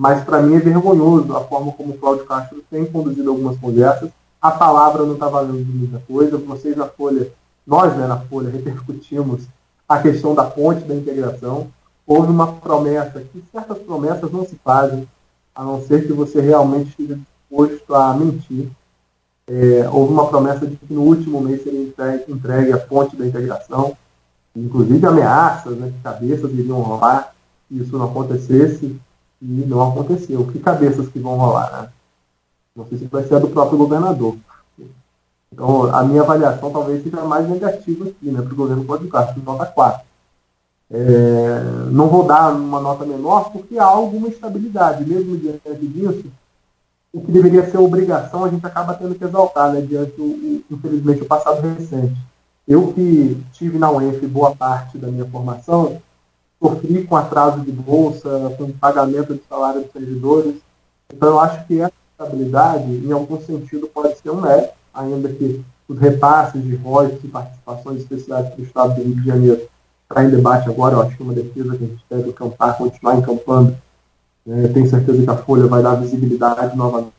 mas para mim é vergonhoso a forma como o Cláudio Castro tem conduzido algumas conversas. A palavra não está valendo de muita coisa. Vocês na Folha, nós né, na Folha, repercutimos a questão da ponte da integração. Houve uma promessa que certas promessas não se fazem, a não ser que você realmente esteja disposto a mentir. É, houve uma promessa de que no último mês seria entregue, a ponte da integração, inclusive ameaças né, que cabeças iriam rolar, se isso não acontecesse e não aconteceu. Que cabeças que vão rolar, né? Não sei se vai ser a do próprio governador. Então, a minha avaliação talvez seja mais negativa aqui, né, para o governo Cláudio Castro, nota 4. É, não vou dar uma nota menor porque há alguma estabilidade, mesmo diante disso, o que deveria ser obrigação a gente acaba tendo que exaltar, né, diante, o, infelizmente, o passado recente. Eu que tive na UENF boa parte da minha formação, sofri com atraso de bolsa, com pagamento de salário dos servidores. Então, eu acho que essa estabilidade, em algum sentido, pode ser um mérito, ainda que os repasses de royalties e participações especiais para o Estado do Rio de Janeiro está em debate agora. Eu acho que é uma defesa que a gente deve acampar, continuar encampando. É, tenho certeza que a Folha vai dar visibilidade novamente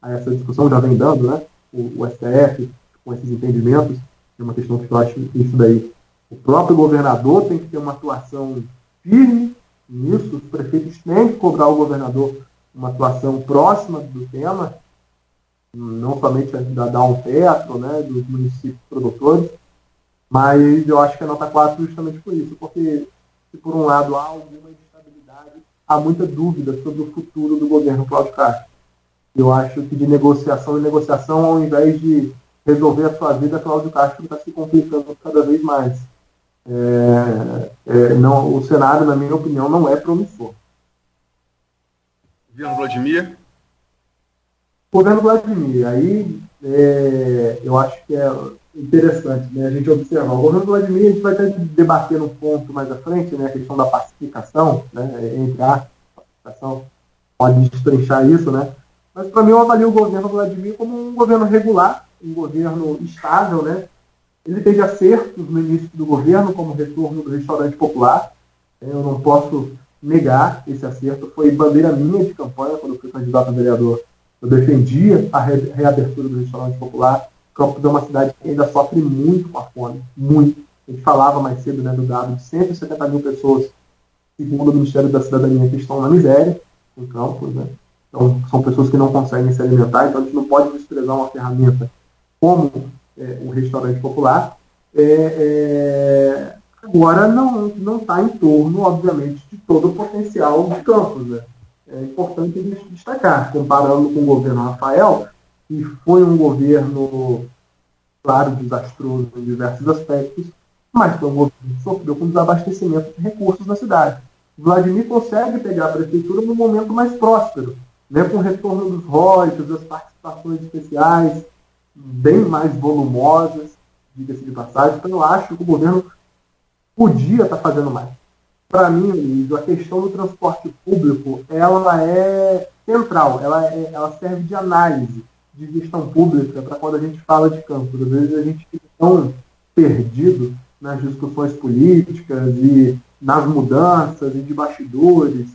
a essa discussão, já vem dando, né? O, o STF, com esses entendimentos, é uma questão que eu acho isso daí o próprio governador tem que ter uma atuação firme nisso, os prefeitos têm que cobrar o governador uma atuação próxima do tema, não somente dar um teto né, dos municípios produtores, mas eu acho que a nota 4 justamente por isso, porque se por um lado há alguma instabilidade, há muita dúvida sobre o futuro do governo Cláudio Castro. Eu acho que de negociação em negociação, ao invés de resolver a sua vida, Cláudio Castro está se complicando cada vez mais. É, é, não, o cenário, na minha opinião, não é promissor. Governo Vladimir? Governo Vladimir, aí é, eu acho que é interessante né, a gente observar. O governo Vladimir, a gente vai que debater um ponto mais à frente, né, a questão da pacificação, né, entre a pacificação, pode destrinchar isso, né? Mas para mim eu avalio o governo Vladimir como um governo regular, um governo estável, né? Ele teve acertos no início do governo, como o retorno do restaurante popular. Eu não posso negar esse acerto. Foi bandeira minha de campanha quando fui candidato a vereador. Eu defendia a reabertura do restaurante popular. Campos é uma cidade que ainda sofre muito com a fome, muito. A gente falava mais cedo né, do dado de 170 mil pessoas, segundo o Ministério da Cidadania, que estão na miséria em Campos. Né? Então, são pessoas que não conseguem se alimentar, então a gente não pode desprezar uma ferramenta como é, um restaurante popular. É, é, agora, não está em torno, obviamente, de todo o potencial de Campos. Né? É importante destacar, comparando com o governo Rafael, que foi um governo, claro, desastroso em diversos aspectos, mas foi um governo que sofreu com desabastecimento de recursos na cidade. Vladimir consegue pegar a prefeitura no momento mais próspero, né, com o retorno dos royalties, das participações especiais, bem mais volumosas, diga-se de passagem. Então, eu acho que o governo podia estar fazendo mais. Para mim, Luiz, a questão do transporte público ela é central, ela, é, ela serve de análise de gestão pública para quando a gente fala de campo. Às vezes a gente fica tão perdido nas discussões políticas e nas mudanças e de bastidores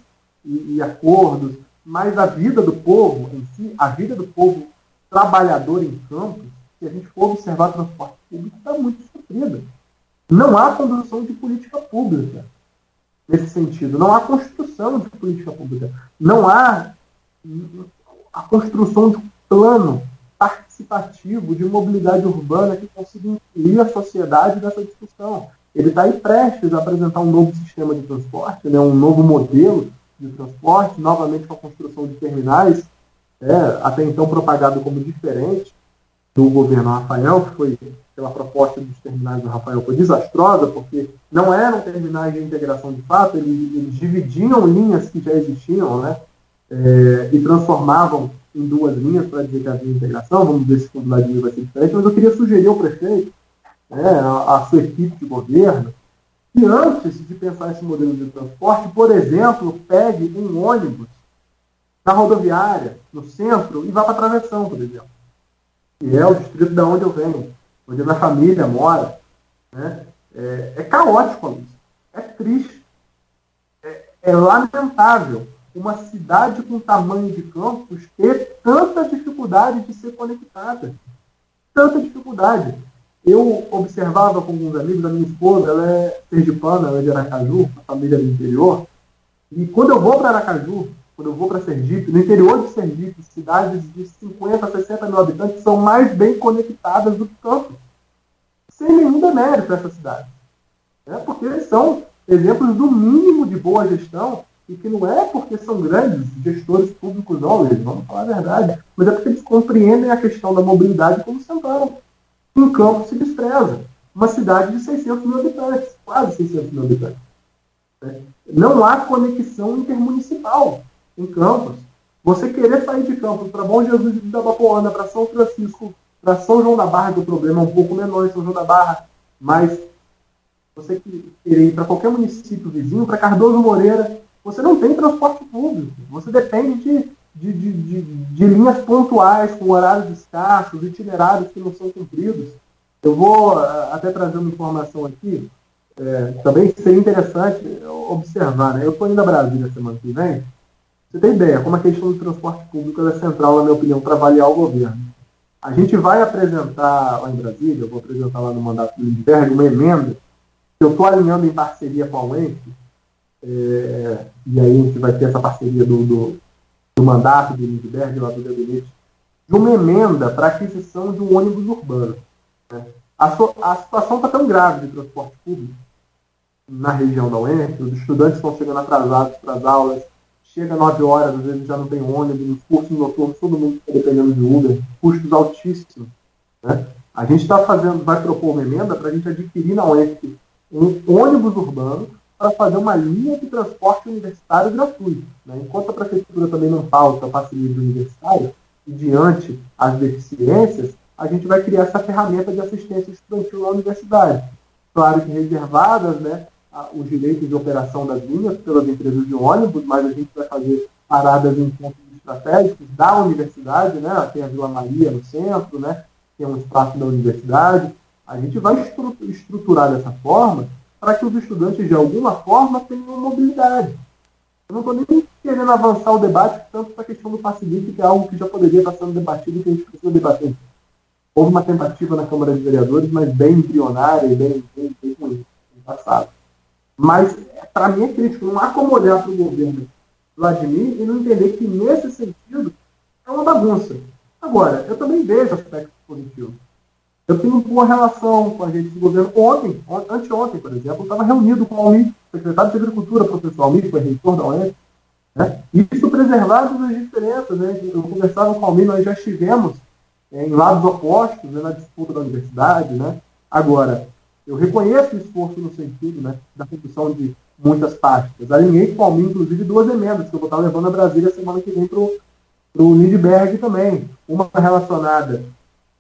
e, e acordos, mas a vida do povo em si, a vida do povo trabalhador em campos, se a gente for observar o transporte público, está muito sofrida. Não há condução de política pública nesse sentido. Não há construção de política pública. Não há a construção de plano participativo de mobilidade urbana que consiga incluir a sociedade nessa discussão. Ele está aí prestes a apresentar um novo sistema de transporte, né, um novo modelo de transporte, novamente com a construção de terminais, é, até então propagado como diferente do governo Rafael, que foi pela proposta dos terminais do Rafael foi desastrosa, porque não eram terminais de integração de fato, eles, eles dividiam linhas que já existiam, né, é, e transformavam em duas linhas para dizer que havia integração, vamos ver se o Vladimir vai ser diferente, mas eu queria sugerir ao prefeito, né, a, a sua equipe de governo, que antes de pensar esse modelo de transporte, por exemplo, pegue um ônibus na rodoviária, no centro, e vá para a travessão, por exemplo. Que é o distrito da onde eu venho, onde a minha família mora. Né? É, é caótico isso. É triste. É, é lamentável uma cidade com tamanho de campos ter tanta dificuldade de ser conectada. Tanta dificuldade. Eu observava com alguns amigos, a minha esposa, ela é sergipana, ela é de Aracaju, a família do interior, e quando eu vou para Aracaju, quando eu vou para Sergipe, no interior de Sergipe, cidades de 50, 60 mil habitantes são mais bem conectadas do que campos. Sem nenhum demérito essa cidade. É porque eles são exemplos do mínimo de boa gestão e que não é porque são grandes gestores públicos, não, eles vamos falar a verdade, mas é porque eles compreendem a questão da mobilidade como central. Um campo se despreza. Uma cidade de 600 mil habitantes, quase 600 mil habitantes. Né? Não há conexão intermunicipal em Campos. Você querer sair de Campos para Bom Jesus de Itabapoana, para São Francisco, para São João da Barra, que o problema é um pouco menor em São João da Barra, mas você querer ir para qualquer município vizinho, para Cardoso Moreira, você não tem transporte público. Você depende de, de, de, de, de linhas pontuais, com horários escassos, itinerários que não são cumpridos. Eu vou eh, até trazer uma informação aqui, é, também seria interessante observar. Né? Eu estou indo a Brasília semana que vem. Você tem ideia como a questão do transporte público é central, na minha opinião, para avaliar o governo. A gente vai apresentar lá em Brasília, eu vou apresentar lá no mandato do Lindbergh, uma emenda que eu estou alinhando em parceria com a UENF, é, e aí a gente vai ter essa parceria do, do, do mandato do Lindbergh, lá do gabinete, de uma emenda para aquisição de um ônibus urbano. Né? A, so, a situação está tão grave de transporte público na região da UENF, os estudantes estão chegando atrasados para as aulas, chega 9 horas, às vezes já não tem ônibus, nos cursos noturnos todo mundo está dependendo de Uber, custos altíssimos. Né? A gente está fazendo, vai propor uma emenda para a gente adquirir na UENF um ônibus urbano para fazer uma linha de transporte universitário gratuito. Né? Enquanto a prefeitura também não pauta facilidade universitária, e diante as deficiências, a gente vai criar essa ferramenta de assistência estudantil na universidade. Claro que reservadas né, os direitos de operação das linhas pelas empresas de ônibus, mas a gente vai fazer paradas em pontos estratégicos da universidade, né? tem a Vila Maria no centro, né? tem um espaço da universidade. A gente vai estruturar dessa forma para que os estudantes, de alguma forma, tenham mobilidade. Eu não estou nem querendo avançar o debate tanto para a questão do facilite, que é algo que já poderia estar sendo debatido e que a gente precisa debater. Houve uma tentativa na Câmara de Vereadores, mas bem embrionária e bem, bem, bem ruim no passado. Mas, para mim, é crítico. Não há como olhar para o governo Vladimir e não entender que, nesse sentido, é uma bagunça. Agora, eu também vejo aspectos positivos. Eu tenho boa relação com a gente do governo. Ontem, anteontem, por exemplo, eu estava reunido com o Almir, secretário de Agricultura, professor Almir, foi reitor da UEF. Né? Isso preservado as diferenças. Né? Eu conversava com o Almir, nós já estivemos é, em lados opostos né, na disputa da universidade. Né? Agora, eu reconheço o esforço no sentido né, da redução de muitas táticas. Alinhei com Almir, inclusive, duas emendas que eu vou estar levando a Brasília semana que vem para o Lindbergh também. Uma relacionada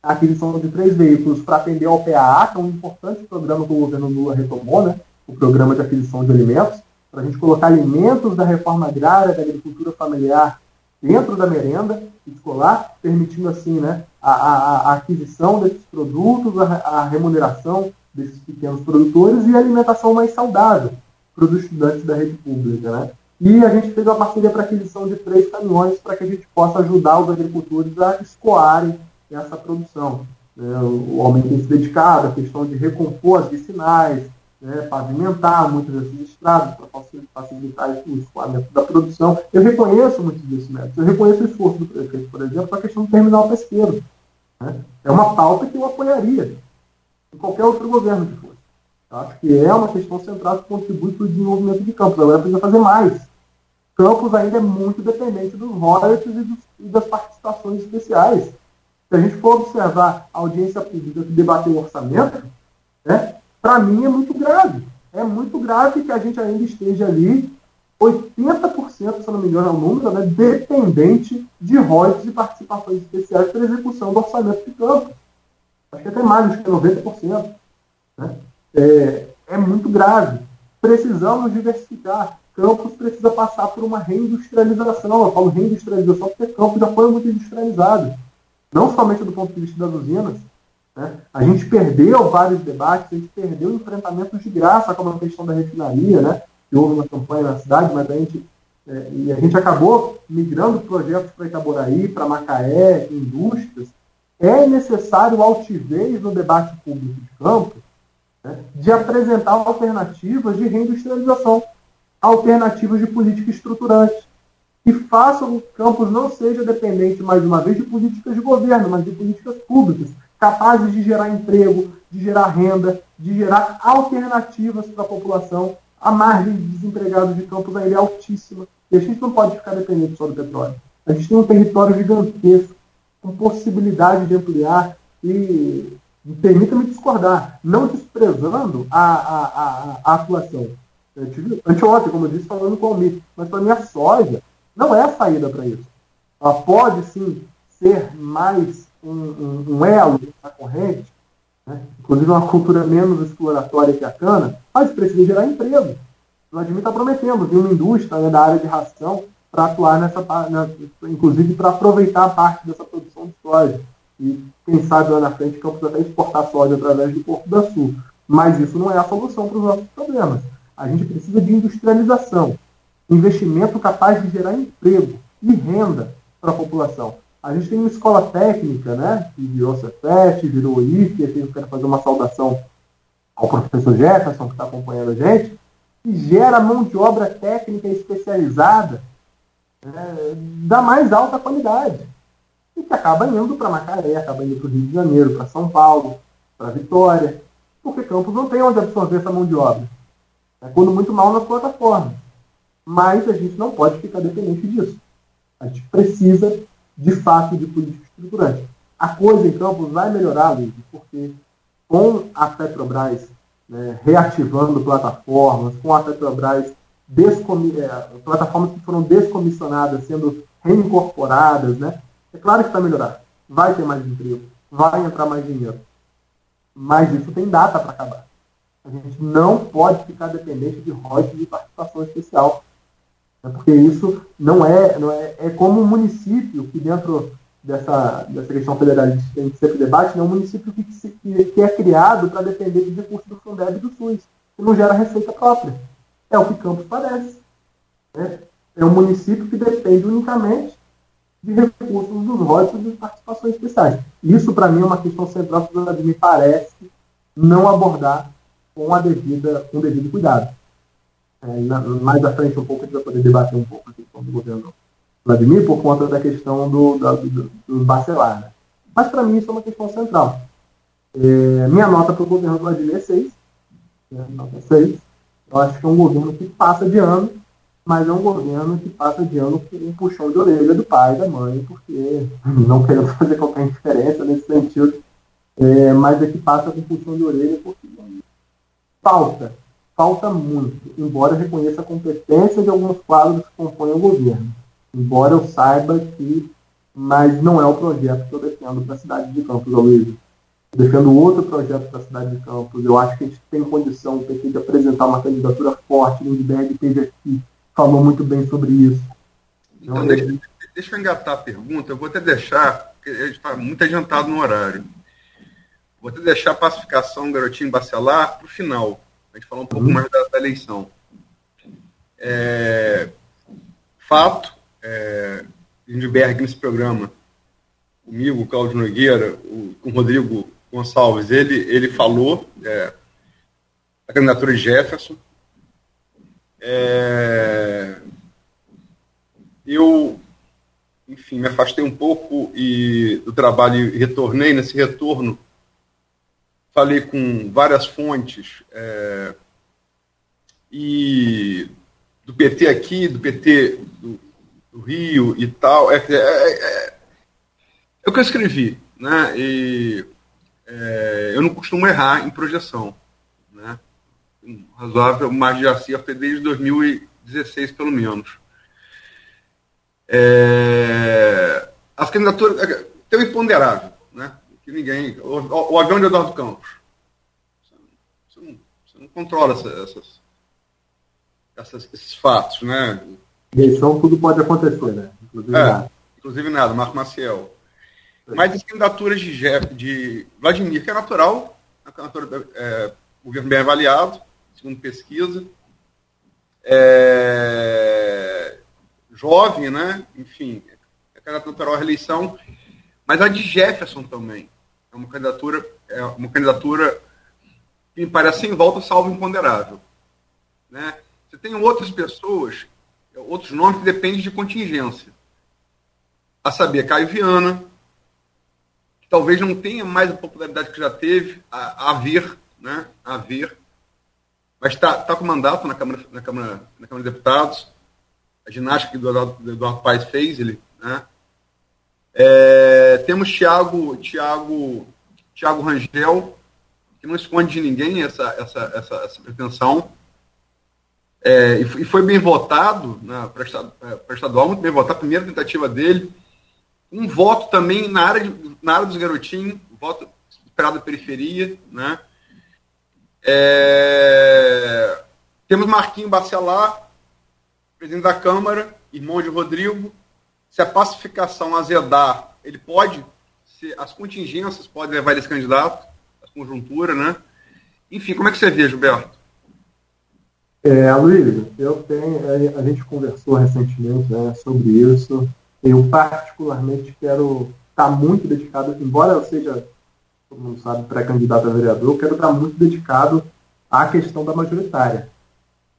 a aquisição de três veículos para atender ao PAA, que é um importante programa que o governo Lula retomou, né? o programa de aquisição de alimentos, para a gente colocar alimentos da reforma agrária, da agricultura familiar dentro da merenda escolar, permitindo assim né, a, a, a aquisição desses produtos, a, a, remuneração desses pequenos produtores e alimentação mais saudável para os estudantes da rede pública. Né? E a gente fez uma parceria para aquisição de três caminhões para que a gente possa ajudar os agricultores a escoarem essa produção. Né? O homem tem se dedicado à questão de recompor as vicinais, né? pavimentar muitas dessas estradas para facilitar o escoamento da produção. Eu reconheço muitos desses métodos. Eu reconheço o esforço do prefeito, por exemplo, para a questão do terminal pesqueiro. Né? É uma pauta que eu apoiaria em qualquer outro governo que fosse. Acho que é uma questão central que contribui para o desenvolvimento de Campos. Agora precisa fazer mais. Campos ainda é muito dependente dos royalties e, dos, e das participações especiais. Se a gente for observar a audiência pública que debateu o orçamento, né, para mim é muito grave. É muito grave que a gente ainda esteja ali, 80%, se não me engano é o número, né, dependente de royalties e participações especiais para execução do orçamento de campo. Acho que até mais, acho que é 90%. Né? É, é muito grave. Precisamos diversificar. Campos precisa passar por uma reindustrialização. Eu falo reindustrialização porque Campos já foi muito industrializado não somente do ponto de vista das usinas. Né? A gente perdeu vários debates, a gente perdeu enfrentamentos de graça, como a questão da refinaria, né? que houve uma campanha na cidade, mas a gente, é, e a gente acabou migrando projetos para Itaboraí, para Macaé, indústrias. É necessário altivez no debate público de campo né? de apresentar alternativas de reindustrialização, alternativas de política estruturante que façam que Campos não seja dependente, mais uma vez, de políticas de governo, mas de políticas públicas, capazes de gerar emprego, de gerar renda, de gerar alternativas para a população. A margem de desempregados de Campos ainda é altíssima. E a gente não pode ficar dependente só do petróleo. A gente tem um território gigantesco, com possibilidade de ampliar e permita-me discordar, não desprezando a, a, a, a atuação. Eu tive anteontem, como eu disse, falando com o Almir, mas para mim a soja não é a saída para isso. Ela pode sim ser mais um, um, um elo na corrente, né? inclusive uma cultura menos exploratória que a cana, mas precisa gerar emprego. O Vladimir está prometendo uma indústria né, da área de ração para atuar nessa na, inclusive para aproveitar parte dessa soja. E quem sabe lá na frente Campos até exportar soja através do Porto da Sul. Mas isso não é a solução para os nossos problemas. A gente precisa de industrialização investimento capaz de gerar emprego e renda para a população. A gente tem uma escola técnica, né, que virou Cefet, virou IFE, aqui eu quero fazer uma saudação ao professor Jefferson, que está acompanhando a gente, que gera mão de obra técnica especializada é, da mais alta qualidade. E que acaba indo para Macaré, acaba indo para o Rio de Janeiro, para São Paulo, para Vitória, porque Campos não tem onde absorver essa mão de obra. É quando muito mal nas plataformas. Mas a gente não pode ficar dependente disso. A gente precisa, de fato, de política estruturante. A coisa em Campos vai melhorar, Luiz, porque com a Petrobras né, reativando plataformas, com a Petrobras é, plataformas que foram descomissionadas sendo reincorporadas, né? É claro que vai melhorar. Vai ter mais emprego, vai entrar mais dinheiro. Mas isso tem data para acabar. A gente não pode ficar dependente de royalties de participação especial. Né? Porque isso não é, não é, é como um município que dentro dessa, dessa questão federalista que a gente sempre debate, né? um município que, que, que é criado para depender de recursos do Fundeb e do SUS, que não gera receita própria. É o que Campos parece. Né? É um município que depende unicamente de recursos dos royalties e participações especiais. Isso, para mim, é uma questão central que me parece não abordar com a devida, com o devido cuidado. É, na, mais à frente um pouco a gente vai poder debater um pouco a questão do governo Vladimir por conta da questão do, da, do, do Bacelar. Né? Mas para mim isso é uma questão central. É, minha nota para o governo Vladimir é 6. Né? Nota 6. Eu acho que é um governo que passa de ano, mas é um governo que passa de ano com um puxão de orelha do pai e da mãe, porque não querendo fazer qualquer diferença nesse sentido, é, mas é que passa com um puxão de orelha porque falta, falta muito, embora eu reconheça a competência de alguns quadros que compõem o governo. Embora eu saiba que, mas não é o projeto que eu defendo para a cidade de Campos, Aloysio. Eu defendo outro projeto para a cidade de Campos. Eu acho que a gente tem condição, o PT, de apresentar uma candidatura forte. Lindbergh teve aqui, falou muito bem sobre isso. Então, deixa, deixa eu engatar a pergunta. Eu vou até deixar, porque a gente está muito adiantado no horário. Vou até deixar a pacificação Garotinho Bacelar para o final. A gente falar um pouco uhum. mais da, da eleição. É, fato, é, Lindbergh nesse programa, comigo, o Cláudio Nogueira, o, com o Rodrigo Gonçalves, ele, ele falou é, da candidatura de Jefferson. É, eu, enfim, me afastei um pouco e, do trabalho e retornei. Nesse retorno, falei com várias fontes é, e do PT aqui, do PT do, do Rio e tal. É, é, é, é, o que eu escrevi, né? E é, eu não costumo errar em projeção, razoável margem de acerto desde 2016, pelo menos. É, as candidaturas. É, tem o imponderável, né? Que ninguém. O, o avião de Eduardo Campos. Você não, você não controla essas, essas, esses fatos, né? Eleição, tudo pode acontecer, né? Inclusive é, nada. Inclusive nada, Marco Maciel. É. Mas as candidaturas de, de Vladimir, que é natural, a candidatura é, governo bem avaliado, segundo pesquisa. É, jovem, né? Enfim, é candidato à reeleição. Mas a de Jefferson também. É uma candidatura, é uma candidatura que me parece sem volta, salvo imponderável. Né? Você tem outras pessoas outros nomes que dependem de contingência. A saber, Caio Viana, que talvez não tenha mais a popularidade que já teve, a, a ver, né? A ver. Mas está tá com mandato na Câmara, na, Câmara, na Câmara de Deputados. A ginástica que o Eduardo, Eduardo Paes fez, ele, né? É, temos Tiago Thiago, Thiago Rangel, que não esconde de ninguém essa, essa, essa, essa pretensão. É, e, foi bem votado né, para estadual, muito bem votado, a primeira tentativa dele. Um voto também na área, de, na área dos garotinhos, voto esperado da periferia. Né? É, temos Marquinho Bacelar, presidente da Câmara, irmão de Rodrigo. Se a pacificação azedar, ele pode, se as contingências podem levar esse candidato, a conjuntura, né? Enfim, como é que você vê, Gilberto? É, Luiz, eu tenho, a gente conversou recentemente né, sobre isso. Eu particularmente quero estar muito dedicado, embora eu seja, todo mundo sabe, pré-candidato a vereador, eu quero estar muito dedicado à questão da majoritária.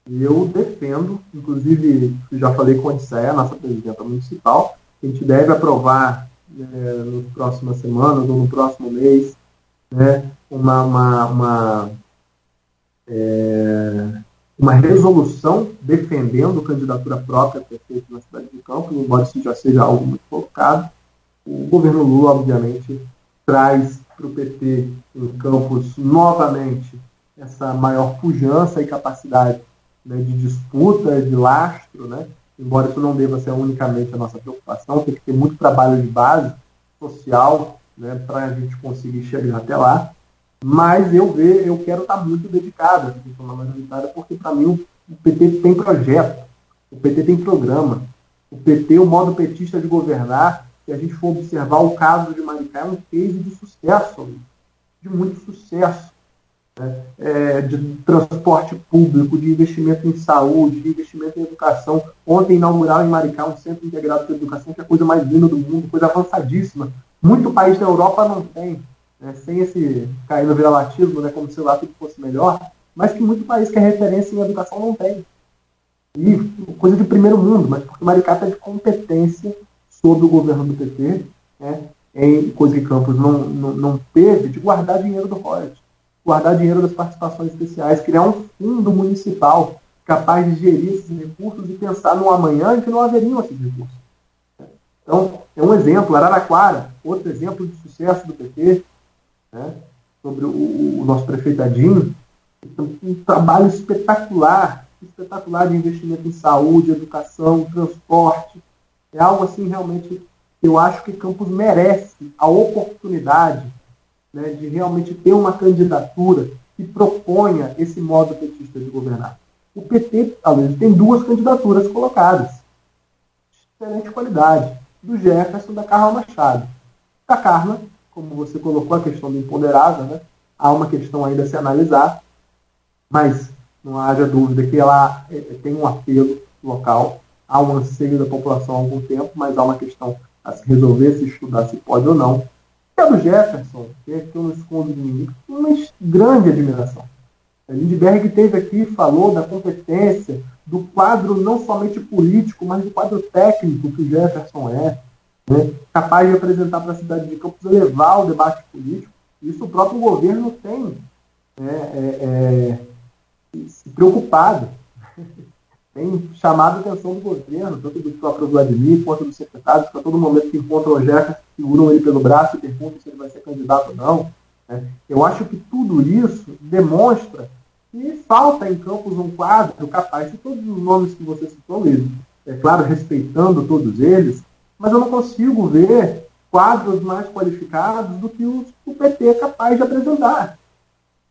Eu defendo, inclusive, já falei com a Odisseia, nossa presidenta municipal, que a gente deve aprovar é, nas próximas semanas ou no próximo mês né, uma, uma, uma, é, uma resolução defendendo candidatura própria a prefeito na cidade de Campos, embora isso já seja algo muito colocado. O governo Lula, obviamente, traz para o PT em Campos novamente essa maior pujança e capacidade né, de disputa, de lastro, né? embora isso não deva ser unicamente a nossa preocupação, tem que ter muito trabalho de base social né, para a gente conseguir chegar até lá. Mas eu ver, eu quero estar muito dedicado à questão majoritária, porque para mim o PT tem projeto, o PT tem programa, o PT, o modo petista de governar, se a gente for observar o caso de Maricá, é um case de sucesso, de muito sucesso. Né? É, de transporte público, de investimento em saúde, de investimento em educação. Ontem inauguraram em Maricá um centro integrado de educação, que é a coisa mais linda do mundo, coisa avançadíssima. Muito país da Europa não tem, né? sem esse cair no viralatismo, né? como se lá tudo fosse melhor, mas que muito país que é referência em educação não tem. E coisa de primeiro mundo, mas porque Maricá está de competência sobre o governo do PT, né? em coisa que Campos não, não, não teve, de guardar dinheiro do royalties guardar dinheiro das participações especiais, criar um fundo municipal capaz de gerir esses recursos e pensar no amanhã em que não haveriam esses recursos. Então, é um exemplo. Araraquara, outro exemplo de sucesso do PT, né, sobre o, o, nosso prefeito Adinho, um trabalho espetacular, espetacular de investimento em saúde, educação, transporte. É algo assim realmente eu acho que Campos merece a oportunidade né, de realmente ter uma candidatura que proponha esse modo petista de governar. O PT, além tem duas candidaturas colocadas, de excelente qualidade, do Jefferson e da Carla Machado. Da Carla, como você colocou a questão do imponderável, né, há uma questão ainda a se analisar, mas não haja dúvida que ela é, tem um apelo local, há um anseio da população há algum tempo, mas há uma questão a se resolver, se estudar se pode ou não, pelo Jefferson, que é eu não escondo de mim, uma grande admiração. A Lindbergh teve aqui falou da competência, do quadro não somente político, mas do quadro técnico que o Jefferson é, né? capaz de apresentar para a cidade de Campos, levar o debate político. Isso o próprio governo tem é, é, é, se preocupado tem chamado a atenção do governo, tanto do próprio Vladimir quanto dos secretários, que a todo momento que encontram o Jefferson, seguram ele pelo braço e perguntam se ele vai ser candidato ou não. Né? Eu acho que tudo isso demonstra que falta em Campos um quadro capaz de todos os nomes que você citou, Luiz. É claro, respeitando todos eles, mas eu não consigo ver quadros mais qualificados do que o PT é capaz de apresentar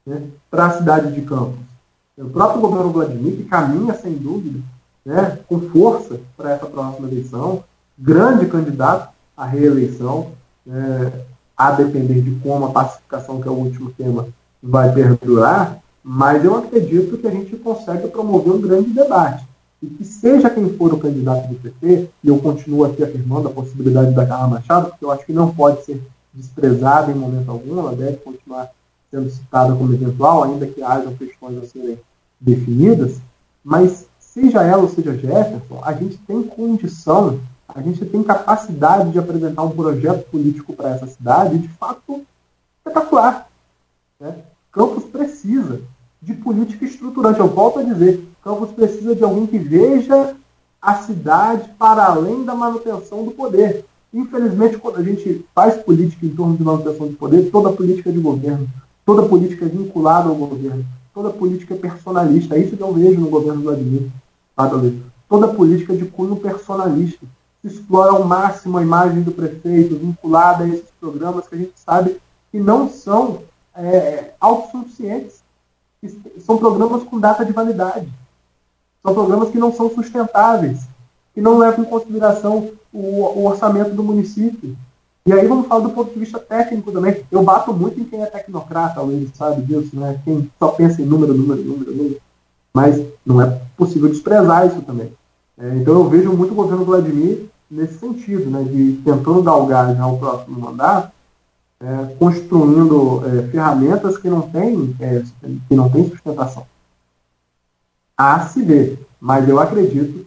né, para a cidade de Campos. O próprio governo Vladimir, que caminha, sem dúvida, né, com força para essa próxima eleição, grande candidato à reeleição, é, a depender de como a pacificação, que é o último tema, vai perdurar, mas eu acredito que a gente consegue promover um grande debate. E que seja quem for o candidato do PT, e eu continuo aqui afirmando a possibilidade da Carla Machado, porque eu acho que não pode ser desprezada em momento algum, ela deve continuar sendo citada como eventual, ainda que hajam questões a serem definidas, mas seja ela ou seja Jefferson, a gente tem condição, a gente tem capacidade de apresentar um projeto político para essa cidade de fato espetacular. Né? Campos precisa de política estruturante. Eu volto a dizer, Campos precisa de alguém que veja a cidade para além da manutenção do poder. Infelizmente, quando a gente faz política em torno de manutenção do poder, toda política de governo toda política vinculada ao governo, toda política personalista. É isso que eu vejo no governo do Vladimir. Toda política de cunho personalista. Se explora ao máximo a imagem do prefeito, vinculada a esses programas que a gente sabe que não são é, autossuficientes. São programas com data de validade. São programas que não são sustentáveis, que não levam em consideração o, o orçamento do município, e aí vamos falar do ponto de vista técnico também. Eu bato muito em quem é tecnocrata, Luiz sabe disso, né? Quem só pensa em número, número, número, número. Mas não é possível desprezar isso também. É, então eu vejo muito o governo Vladimir nesse sentido, né? De tentando já o próximo mandato, é, construindo é, ferramentas que não têm é, que não têm sustentação. a se ver. Mas eu acredito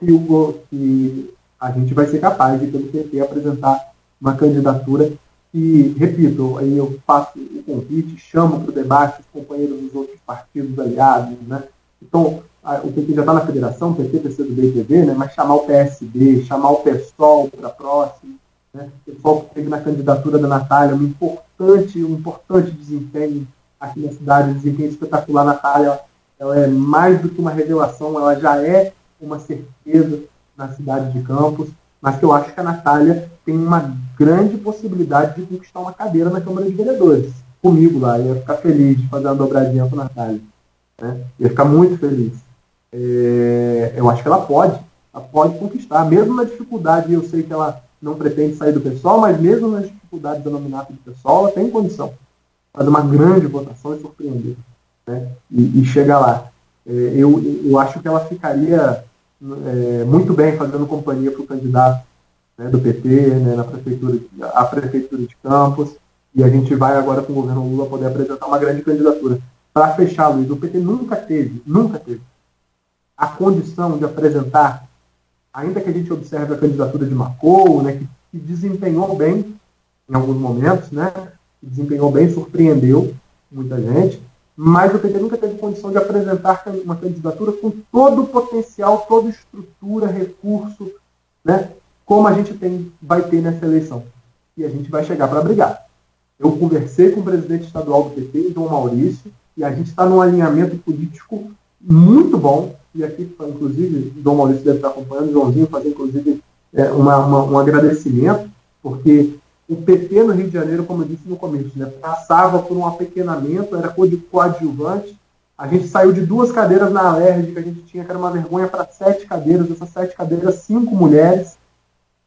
que, o, que a gente vai ser capaz de, pelo PT, apresentar uma candidatura e, repito, aí eu faço o convite, chamo para o debate os companheiros dos outros partidos aliados, né? Então, a, o PT já está na federação, PT, PCdoB e PV, né? mas chamar o PSB, chamar o PSOL para próximo, né? o pessoal que teve na candidatura da Natália, um importante, um importante desempenho aqui na cidade, um desempenho espetacular, Natália, ela é mais do que uma revelação, ela já é uma certeza na cidade de Campos, mas que eu acho que a Natália tem uma grande possibilidade de conquistar uma cadeira na Câmara de Vereadores. Comigo lá, eu ia ficar feliz de fazer uma dobradinha com a Natália. Né? Ia ficar muito feliz. É, eu acho que ela pode, ela pode conquistar, mesmo na dificuldade, eu sei que ela não pretende sair do pessoal, mas mesmo nas dificuldades da nominato do pessoal, ela tem condição fazer uma grande votação e surpreender. Né? E, e chegar lá. É, eu, eu acho que ela ficaria é, muito bem fazendo companhia para o candidato né, do PT, né, na prefeitura, a prefeitura de Campos, e a gente vai agora com o governo Lula poder apresentar uma grande candidatura. Para fechar, Luiz, o PT nunca teve, nunca teve a condição de apresentar, ainda que a gente observe a candidatura de Marcou, né, que, que desempenhou bem em alguns momentos, né, desempenhou bem, surpreendeu muita gente, mas o PT nunca teve condição de apresentar uma candidatura com todo o potencial, toda estrutura, recurso, né, como a gente tem, vai ter nessa eleição. E a gente vai chegar para brigar. Eu conversei com o presidente estadual do PT, João Maurício, e a gente está num alinhamento político muito bom. E aqui, inclusive, o João Maurício deve estar acompanhando, o Joãozinho fazer, inclusive, é, uma, uma, um agradecimento, porque o PT no Rio de Janeiro, como eu disse no começo, né, passava por um apequenamento, era coadjuvante. A gente saiu de duas cadeiras na Alerj, que a gente tinha, que era uma vergonha, para sete cadeiras. Essas sete cadeiras, cinco mulheres.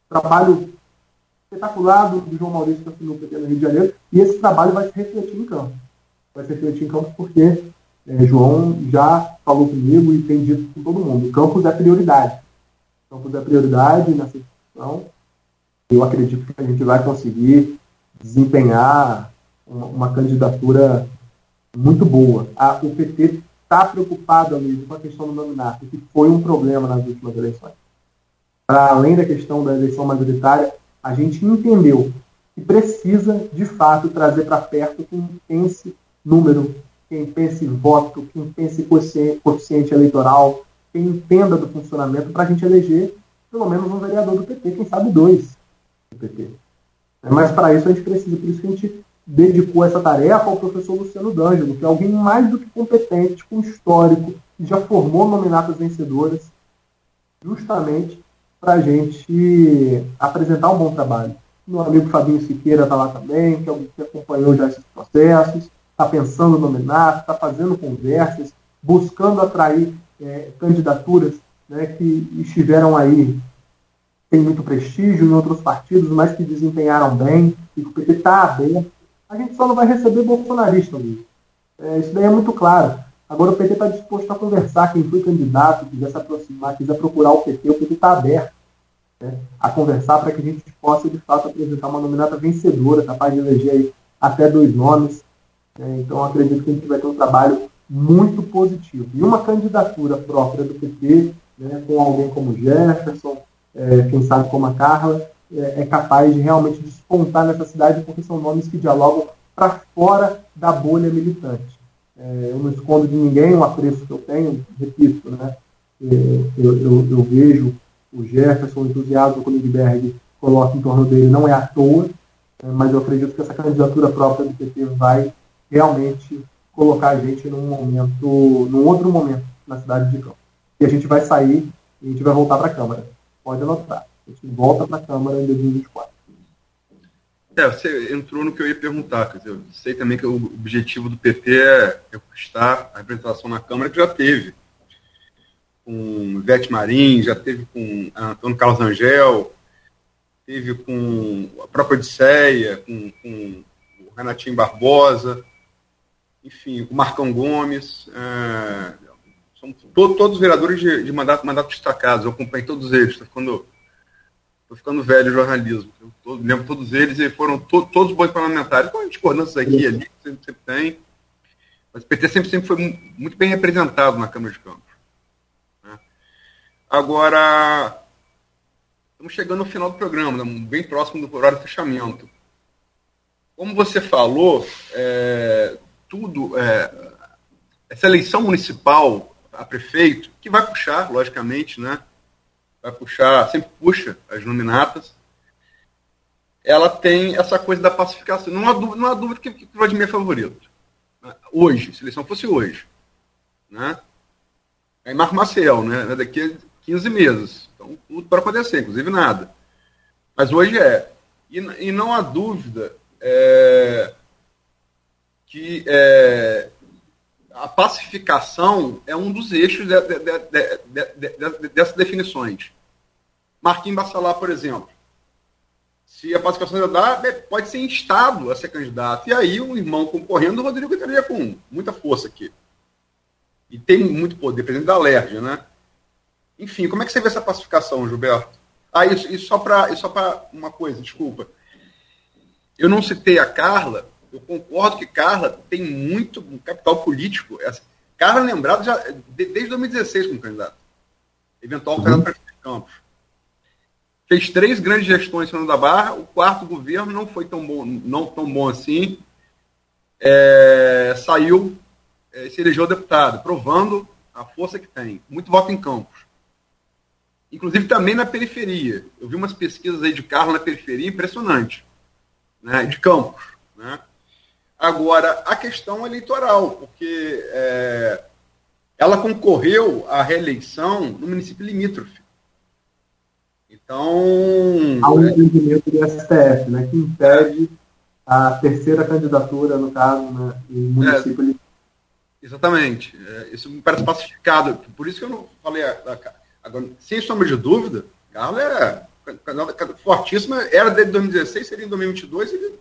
Trabalho espetacular do, do João Maurício que assinou o PT no Rio de Janeiro. E esse trabalho vai se refletir em campo. Vai se refletir em campo porque é, João já falou comigo e tem dito com todo mundo. Campos é prioridade. Campos é prioridade nessa discussão eu acredito que a gente vai conseguir desempenhar uma, uma candidatura muito boa. A, o PT está preocupado, amigo, com a questão do nominato, que foi um problema nas últimas eleições. Para além da questão da eleição majoritária, a gente entendeu que precisa, de fato, trazer para perto quem pense número, quem pense voto, quem pense coeficiente eleitoral, quem entenda do funcionamento, para a gente eleger pelo menos um vereador do PT, quem sabe dois PT. Mas para isso a gente precisa, por isso que a gente dedicou essa tarefa ao professor Luciano D'Angelo, que é alguém mais do que competente, com histórico, que já formou nominatas vencedoras, justamente para a gente apresentar um bom trabalho. Meu amigo Fabinho Siqueira está lá também, que, é que acompanhou já esses processos, está pensando no nominato, está fazendo conversas, buscando atrair é, candidaturas né, que estiveram aí tem muito prestígio em outros partidos, mas que desempenharam bem, e que o PT está aberto. A gente só não vai receber bolsonarista, Luiz. É, isso daí é muito claro. Agora o PT está disposto a conversar, quem foi candidato, quiser se aproximar, quiser procurar o PT, o PT está aberto né, a conversar para que a gente possa, de fato, apresentar uma nominata vencedora, capaz de eleger até dois nomes. Né, então acredito que a gente vai ter um trabalho muito positivo. E uma candidatura própria do PT, né, com alguém como Jefferson, é, quem sabe como a Carla, é, é, capaz de realmente despontar nessa cidade, porque são nomes que dialogam para fora da bolha militante. É, eu não escondo de ninguém o apreço que eu tenho, repito, né? É, eu, eu, eu vejo o Jefferson, o entusiasmo que o Lindbergh coloca em torno dele não é à toa, é, mas eu acredito que essa candidatura própria do PT vai realmente colocar a gente num momento, num outro momento na cidade de Campo. E a gente vai sair e a gente vai voltar para a Câmara pode anotar. A gente volta para a Câmara em 2024. É, você entrou no que eu ia perguntar. Quer dizer, eu sei também que o objetivo do PT é conquistar a representação na Câmara, que já teve. Com Ivete Marim, já teve com Antônio Carlos Angel, teve com a própria Odisseia, com, com o Renatinho Barbosa, enfim, com o Marcão Gomes. É, todos vereadores de, de mandato, mandato destacados, eu acompanhei todos eles, estou ficando, tô ficando velho jornalismo. Eu lembro todos eles e foram to, todos bons parlamentares, com discordâncias aqui e ali, sempre, sempre tem. Mas o PT sempre, sempre foi muito bem representado na Câmara de Campos. Agora, estamos chegando no final do programa, né, bem próximo do horário de fechamento. Como você falou, é, tudo, é, essa eleição municipal a prefeito, que vai puxar, logicamente, né? Vai puxar, sempre puxa as nominatas. Ela tem essa coisa da pacificação. Não há dúvida, não há dúvida que, que o Vladimir é favorito. Hoje, se a eleição fosse hoje. Né? Aí Marco Maciel, né? Daqui a 15 meses. Então, tudo para acontecer, inclusive nada. Mas hoje é. E, e não há dúvida é, que é, a pacificação é um dos eixos de, de, de, dessas definições. Marquinhos Bacelar, por exemplo. Se a pacificação dá, pode ser instado a ser candidato. E aí, um irmão concorrendo, o Rodrigo entraria com muita força aqui. E tem muito poder, presidente da LERJ, né? Enfim, como é que você vê essa pacificação, Gilberto? Ah, isso, isso só para uma coisa, desculpa. Eu não citei a Carla, eu concordo que Carla tem muito capital político. Carla é lembrado já desde 2016 como candidato. Eventual uhum. candidato para Campos. Fez três grandes gestões em da Barra. O quarto governo não foi tão bom, não tão bom assim. É, saiu, é, se elegeu deputado, provando a força que tem. Muito voto em Campos. Inclusive também na periferia. Eu vi umas pesquisas aí de Carla na periferia impressionante. Né, de Campos. Né? Agora, a questão eleitoral, porque é, ela concorreu à reeleição no município limítrofe. Então. Há um entendimento do STF, né, que impede a terceira candidatura, no caso, né, no município é, limítrofe. Exatamente. É, isso me parece pacificado. Por isso que eu não falei. Agora, sem sombra de dúvida, Carla era fortíssima, era desde 2016, seria em 2022 e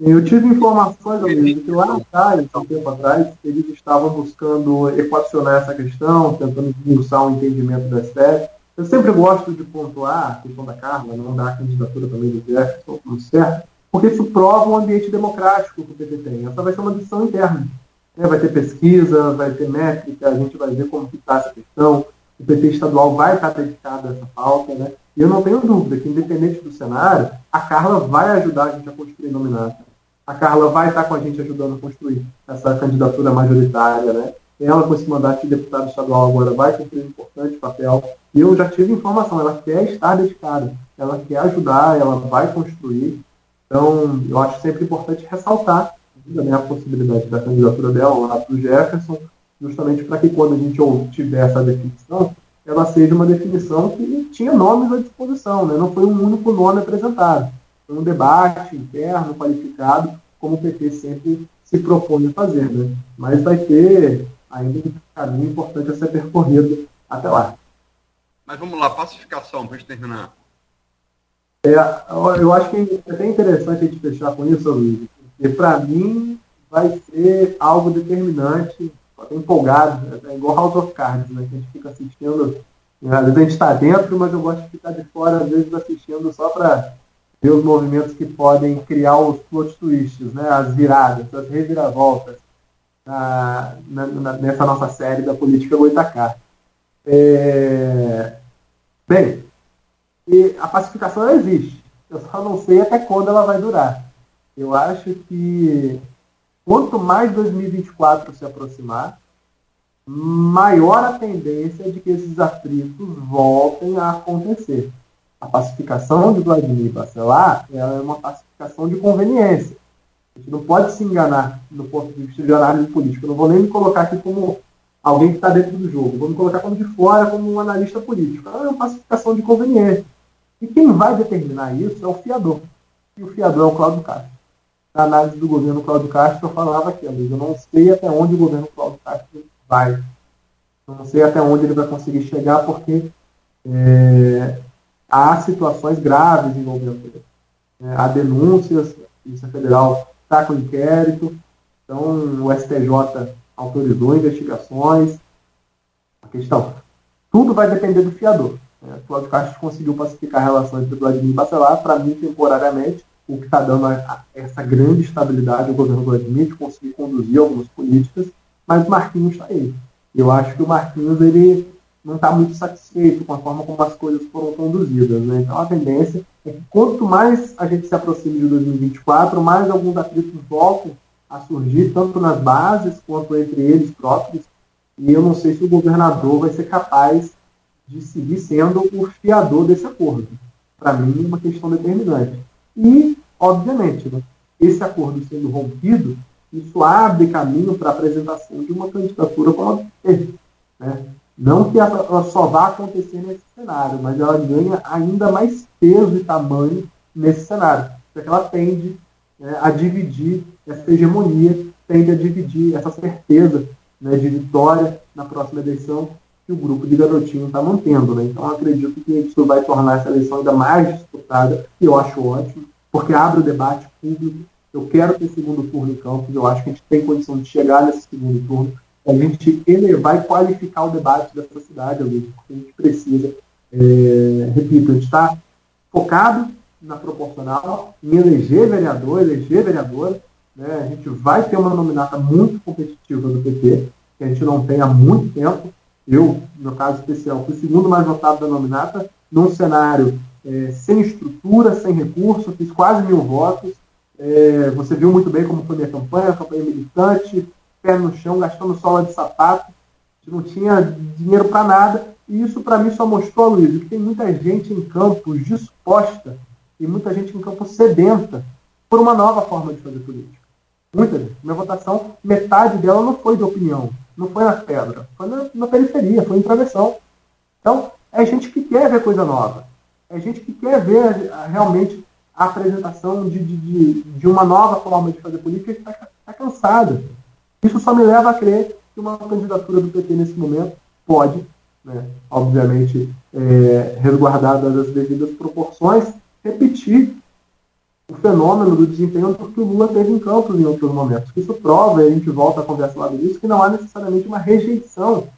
eu tive informações, amigo, que lá atrás, há um tempo atrás, eles estavam buscando equacionar essa questão, tentando esmiuçar um entendimento do STF. Eu sempre gosto de pontuar a questão da Carla, não da candidatura também do Jefferson, tudo certo, porque isso prova um ambiente democrático que o PT tem. Essa vai ser uma decisão interna. É, vai ter pesquisa, vai ter métrica, a gente vai ver como está essa questão. O PT estadual vai estar dedicado a essa pauta, né? E eu não tenho dúvida que, independente do cenário, a Carla vai ajudar a gente a construir nominata a Carla vai estar com a gente ajudando a construir essa candidatura majoritária, né? Ela, com esse mandato de deputado estadual agora, vai cumprir um importante papel. E eu já tive informação, ela quer estar dedicada, ela quer ajudar, ela vai construir. Então, eu acho sempre importante ressaltar né, a possibilidade da candidatura dela lá para o Jefferson, justamente para que quando a gente tiver essa definição, ela seja uma definição que tinha nomes à disposição, né? não foi um único nome apresentado um debate interno, qualificado, como o PT sempre se propõe a fazer. Né? Mas vai ter ainda um caminho importante a ser percorrido até lá. Mas vamos lá, pacificação, para a gente terminar. É, eu acho que é até interessante a gente fechar com isso, Luiz, porque para mim vai ser algo determinante, empolgado, é igual House of Cards, né, que a gente fica assistindo, às vezes a gente está dentro, mas eu gosto de ficar de fora, às vezes assistindo só para ver os movimentos que podem criar os plot twists, né, as viradas, as reviravoltas na, na, nessa nossa série da política Goitacá. É... Bem, a pacificação existe. Eu só não sei até quando ela vai durar. Eu acho que quanto mais 2024 se aproximar, maior a tendência de que esses atritos voltem a acontecer a pacificação de Vladimir Bacelar é uma pacificação de conveniência. A gente não pode se enganar no ponto de vista de análise política. Eu não vou nem me colocar aqui como alguém que está dentro do jogo. Vou me colocar como de fora, como um analista político. É uma pacificação de conveniência. E quem vai determinar isso é o fiador. E o fiador é o Cláudio Castro. Na análise do governo Cláudio Castro, eu falava aqui, eu não sei até onde o governo Cláudio Castro vai. Eu não sei até onde ele vai conseguir chegar, porque é, há situações graves envolvendo ele. É, há denúncias, a Polícia Federal está com inquérito, então o STJ autorizou investigações. A questão, tudo vai depender do fiador. Né? O Cláudio Castro conseguiu pacificar a relação entre Vladimir e Bacelar, para mim, temporariamente, o que está dando a, a, essa grande estabilidade ao governo Vladimir, de conseguir conduzir algumas políticas, mas Marquinhos está aí. Eu acho que o Marquinhos, ele não está muito satisfeito com a forma como as coisas foram conduzidas. Né? Então a tendência é que quanto mais a gente se aproxima de 2024, mais alguns atritos voltam a surgir, tanto nas bases quanto entre eles próprios. E eu não sei se o governador vai ser capaz de seguir sendo o fiador desse acordo. Para mim, é uma questão determinante. E, obviamente, né, esse acordo sendo rompido, isso abre caminho para a apresentação de uma candidatura para né? Não que ela só vá acontecer nesse cenário, mas ela ganha ainda mais peso e tamanho nesse cenário, porque ela tende né, a dividir essa hegemonia, tende a dividir essa certeza né, de vitória na próxima eleição que o grupo de garotinho está mantendo. Né? Então, acredito que isso vai tornar essa eleição ainda mais disputada, e eu acho ótimo, porque abre o debate público. Eu quero ter segundo turno em Campos, eu acho que a gente tem condição de chegar nesse segundo turno a gente elevar e qualificar o debate dessa cidade, porque a gente precisa, é, repito, a gente está focado na proporcional, em eleger vereador, eleger vereadora, né? a gente vai ter uma nominata muito competitiva do PT, que a gente não tem há muito tempo, eu, no caso especial, fui o segundo mais votado da nominata, num cenário é, sem estrutura, sem recurso, fiz quase mil votos, é, você viu muito bem como foi minha campanha, campanha militante, pé no chão, gastando sola de sapato, não tinha dinheiro para nada. E isso para mim só mostrou, Luiz, que tem muita gente em campo disposta e muita gente em campo sedenta por uma nova forma de fazer política. Muita gente. Minha votação, metade dela não foi de opinião, não foi na pedra, foi na, na periferia, foi em travessão. Então, é gente que quer ver coisa nova. É gente que quer ver realmente a apresentação de, de, de, de uma nova forma de fazer política e está tá cansada. Isso só me leva a crer que uma candidatura do PT nesse momento pode, né, obviamente, é, resguardadas as devidas proporções, repetir o fenômeno do desempenho que o Lula teve em campos em outros momentos. Isso prova, e a gente volta a conversar lá disso, que não há necessariamente uma rejeição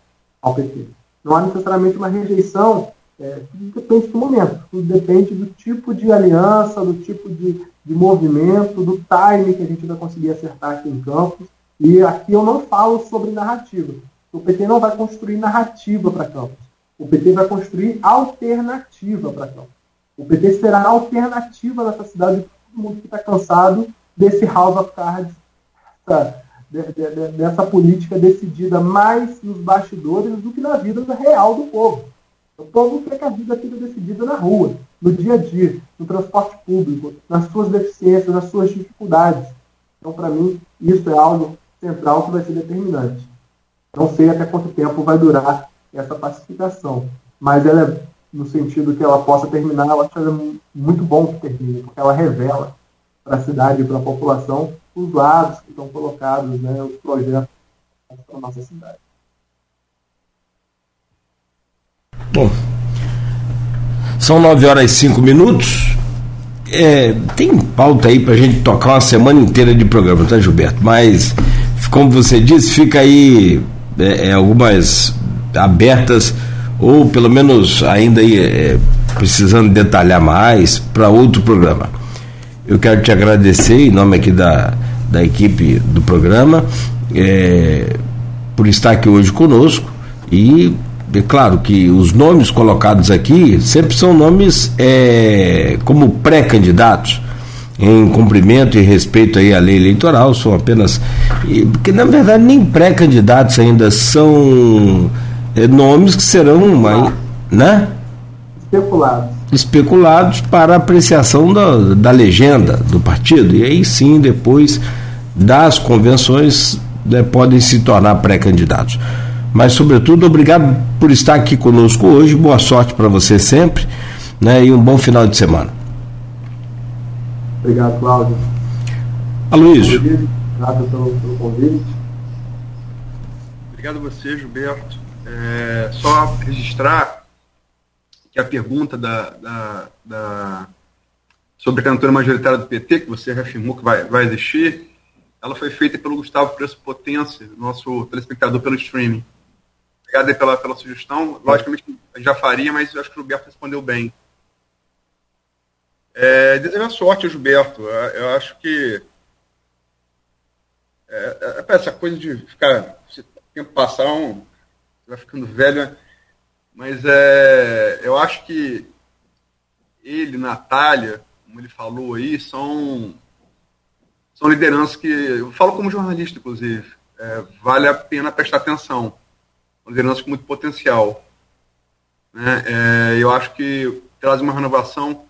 ao PT. Não há necessariamente uma rejeição, é, tudo depende do momento, tudo depende do tipo de aliança, do tipo de, de movimento, do time que a gente vai conseguir acertar aqui em Campos. E aqui eu não falo sobre narrativa. O PT não vai construir narrativa para Campos. O PT vai construir alternativa para Campos. O PT será a alternativa nessa cidade para todo mundo que está cansado desse House of Cards, dessa, de, de, dessa política decidida mais nos bastidores do que na vida real do povo. O povo quer que a vida seja decidida na rua, no dia a dia, no transporte público, nas suas deficiências, nas suas dificuldades. Então, para mim, isso é algo central que vai ser determinante. Não sei até quanto tempo vai durar essa pacificação, mas ela é, no sentido que ela possa terminar, ela é muito bom que termine, porque ela revela para a cidade e para a população os lados que estão colocados, né, os projetos para a nossa cidade. Bom, são nove horas e cinco minutos. É, tem pauta aí para a gente tocar uma semana inteira de programa, tá, Gilberto? Mas como você disse, fica aí é, é, algumas abertas, ou pelo menos ainda aí, é, precisando detalhar mais para outro programa. Eu quero te agradecer em nome aqui da, da equipe do programa é, por estar aqui hoje conosco e é claro que os nomes colocados aqui sempre são nomes é, como pré-candidatos em cumprimento e respeito aí à lei eleitoral, são apenas. Porque na verdade nem pré-candidatos ainda são é, nomes que serão. Né? Especulados. Especulados para apreciação da, da legenda do partido. E aí sim, depois das convenções, né, podem se tornar pré-candidatos. Mas, sobretudo, obrigado por estar aqui conosco hoje. Boa sorte para você sempre né, e um bom final de semana. Obrigado, Cláudio. Aloysio. Obrigado pelo, pelo convite. Obrigado a você, Gilberto. É, só registrar que a pergunta da, da, da, sobre a candidatura majoritária do PT, que você reafirmou que vai, vai existir, ela foi feita pelo Gustavo Preço Potência, nosso telespectador pelo streaming. Obrigado pela, pela sugestão. Logicamente, já faria, mas acho que o Gilberto respondeu bem. É, desejar sorte ao Gilberto. Eu acho que é, é, essa coisa de ficar, se o tempo passar, um, vai ficando velho. Né? Mas é, eu acho que ele, Natália, como ele falou aí, são, são lideranças que, eu falo como jornalista, inclusive, é, vale a pena prestar atenção. Lideranças com muito potencial. Né? É, eu acho que traz uma renovação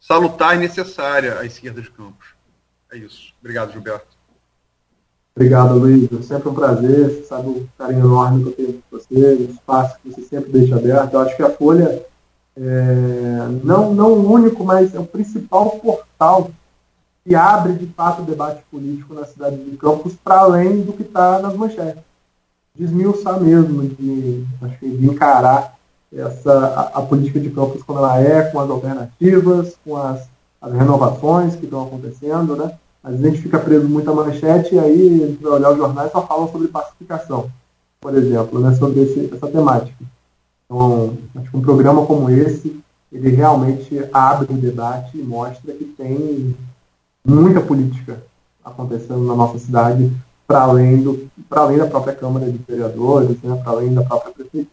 salutar e necessária à esquerda de Campos. É isso. Obrigado, Gilberto. Obrigado, Luiz. É sempre um prazer. Você sabe o carinho enorme que eu tenho por você, o espaço que você sempre deixa aberto. Eu acho que a Folha é, não, não o único, mas é o principal portal que abre de fato o debate político na cidade de Campos para além do que está nas manchetes. Desmiuçar mesmo, de, acho que de encarar essa, a, a, política de Campos como ela é, com as alternativas, com as, as renovações que estão acontecendo, né? Às vezes a gente fica preso muito à manchete e aí a gente vai olhar os jornais só falam sobre pacificação, por exemplo, né, sobre esse, essa temática. Então, acho que um programa como esse, ele realmente abre o debate e mostra que tem muita política acontecendo na nossa cidade para além, do, além da própria Câmara de Vereadores, né, para além da própria Prefeitura.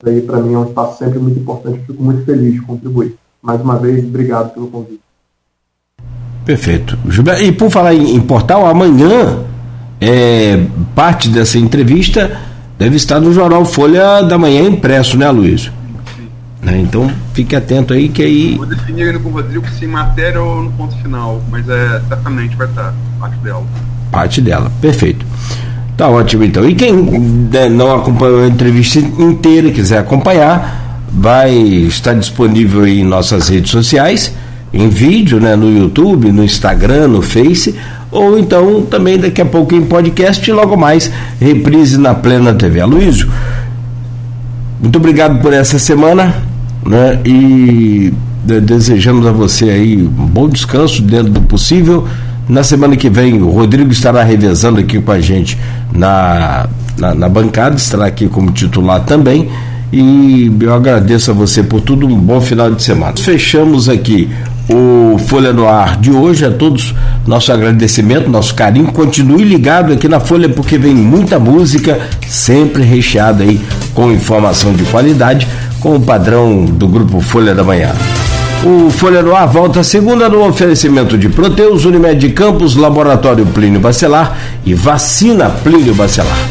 Isso aí, para mim, é um espaço sempre muito importante, fico muito feliz de contribuir. Mais uma vez, obrigado pelo convite. Perfeito. Gilberto, e por falar em, em portal, amanhã é, parte dessa entrevista deve estar no jornal Folha da Manhã impresso, né, Luiz? Né, então fique atento aí que aí. Vou definir ainda com o Rodrigo se em matéria ou no ponto final, mas é certamente vai estar parte dela. Parte dela, perfeito. Tá ótimo então. E quem né, não acompanhou a entrevista inteira quiser acompanhar, vai estar disponível em nossas redes sociais em vídeo, né, no YouTube, no Instagram, no Face, ou então também daqui a pouco em podcast e logo mais reprise na Plena TV. Aloysio, muito obrigado por essa semana, né, e desejamos a você aí um bom descanso dentro do possível. Na semana que vem, o Rodrigo estará revezando aqui com a gente na, na, na bancada, estará aqui como titular também. E eu agradeço a você por tudo, um bom final de semana. Fechamos aqui o Folha no Ar de hoje. A todos nosso agradecimento, nosso carinho. Continue ligado aqui na Folha porque vem muita música, sempre recheada aí com informação de qualidade, com o padrão do grupo Folha da Manhã. O Folha no Ar volta segunda no oferecimento de Proteus, Unimed Campos, Laboratório Plínio Bacelar e Vacina Plínio Bacelar.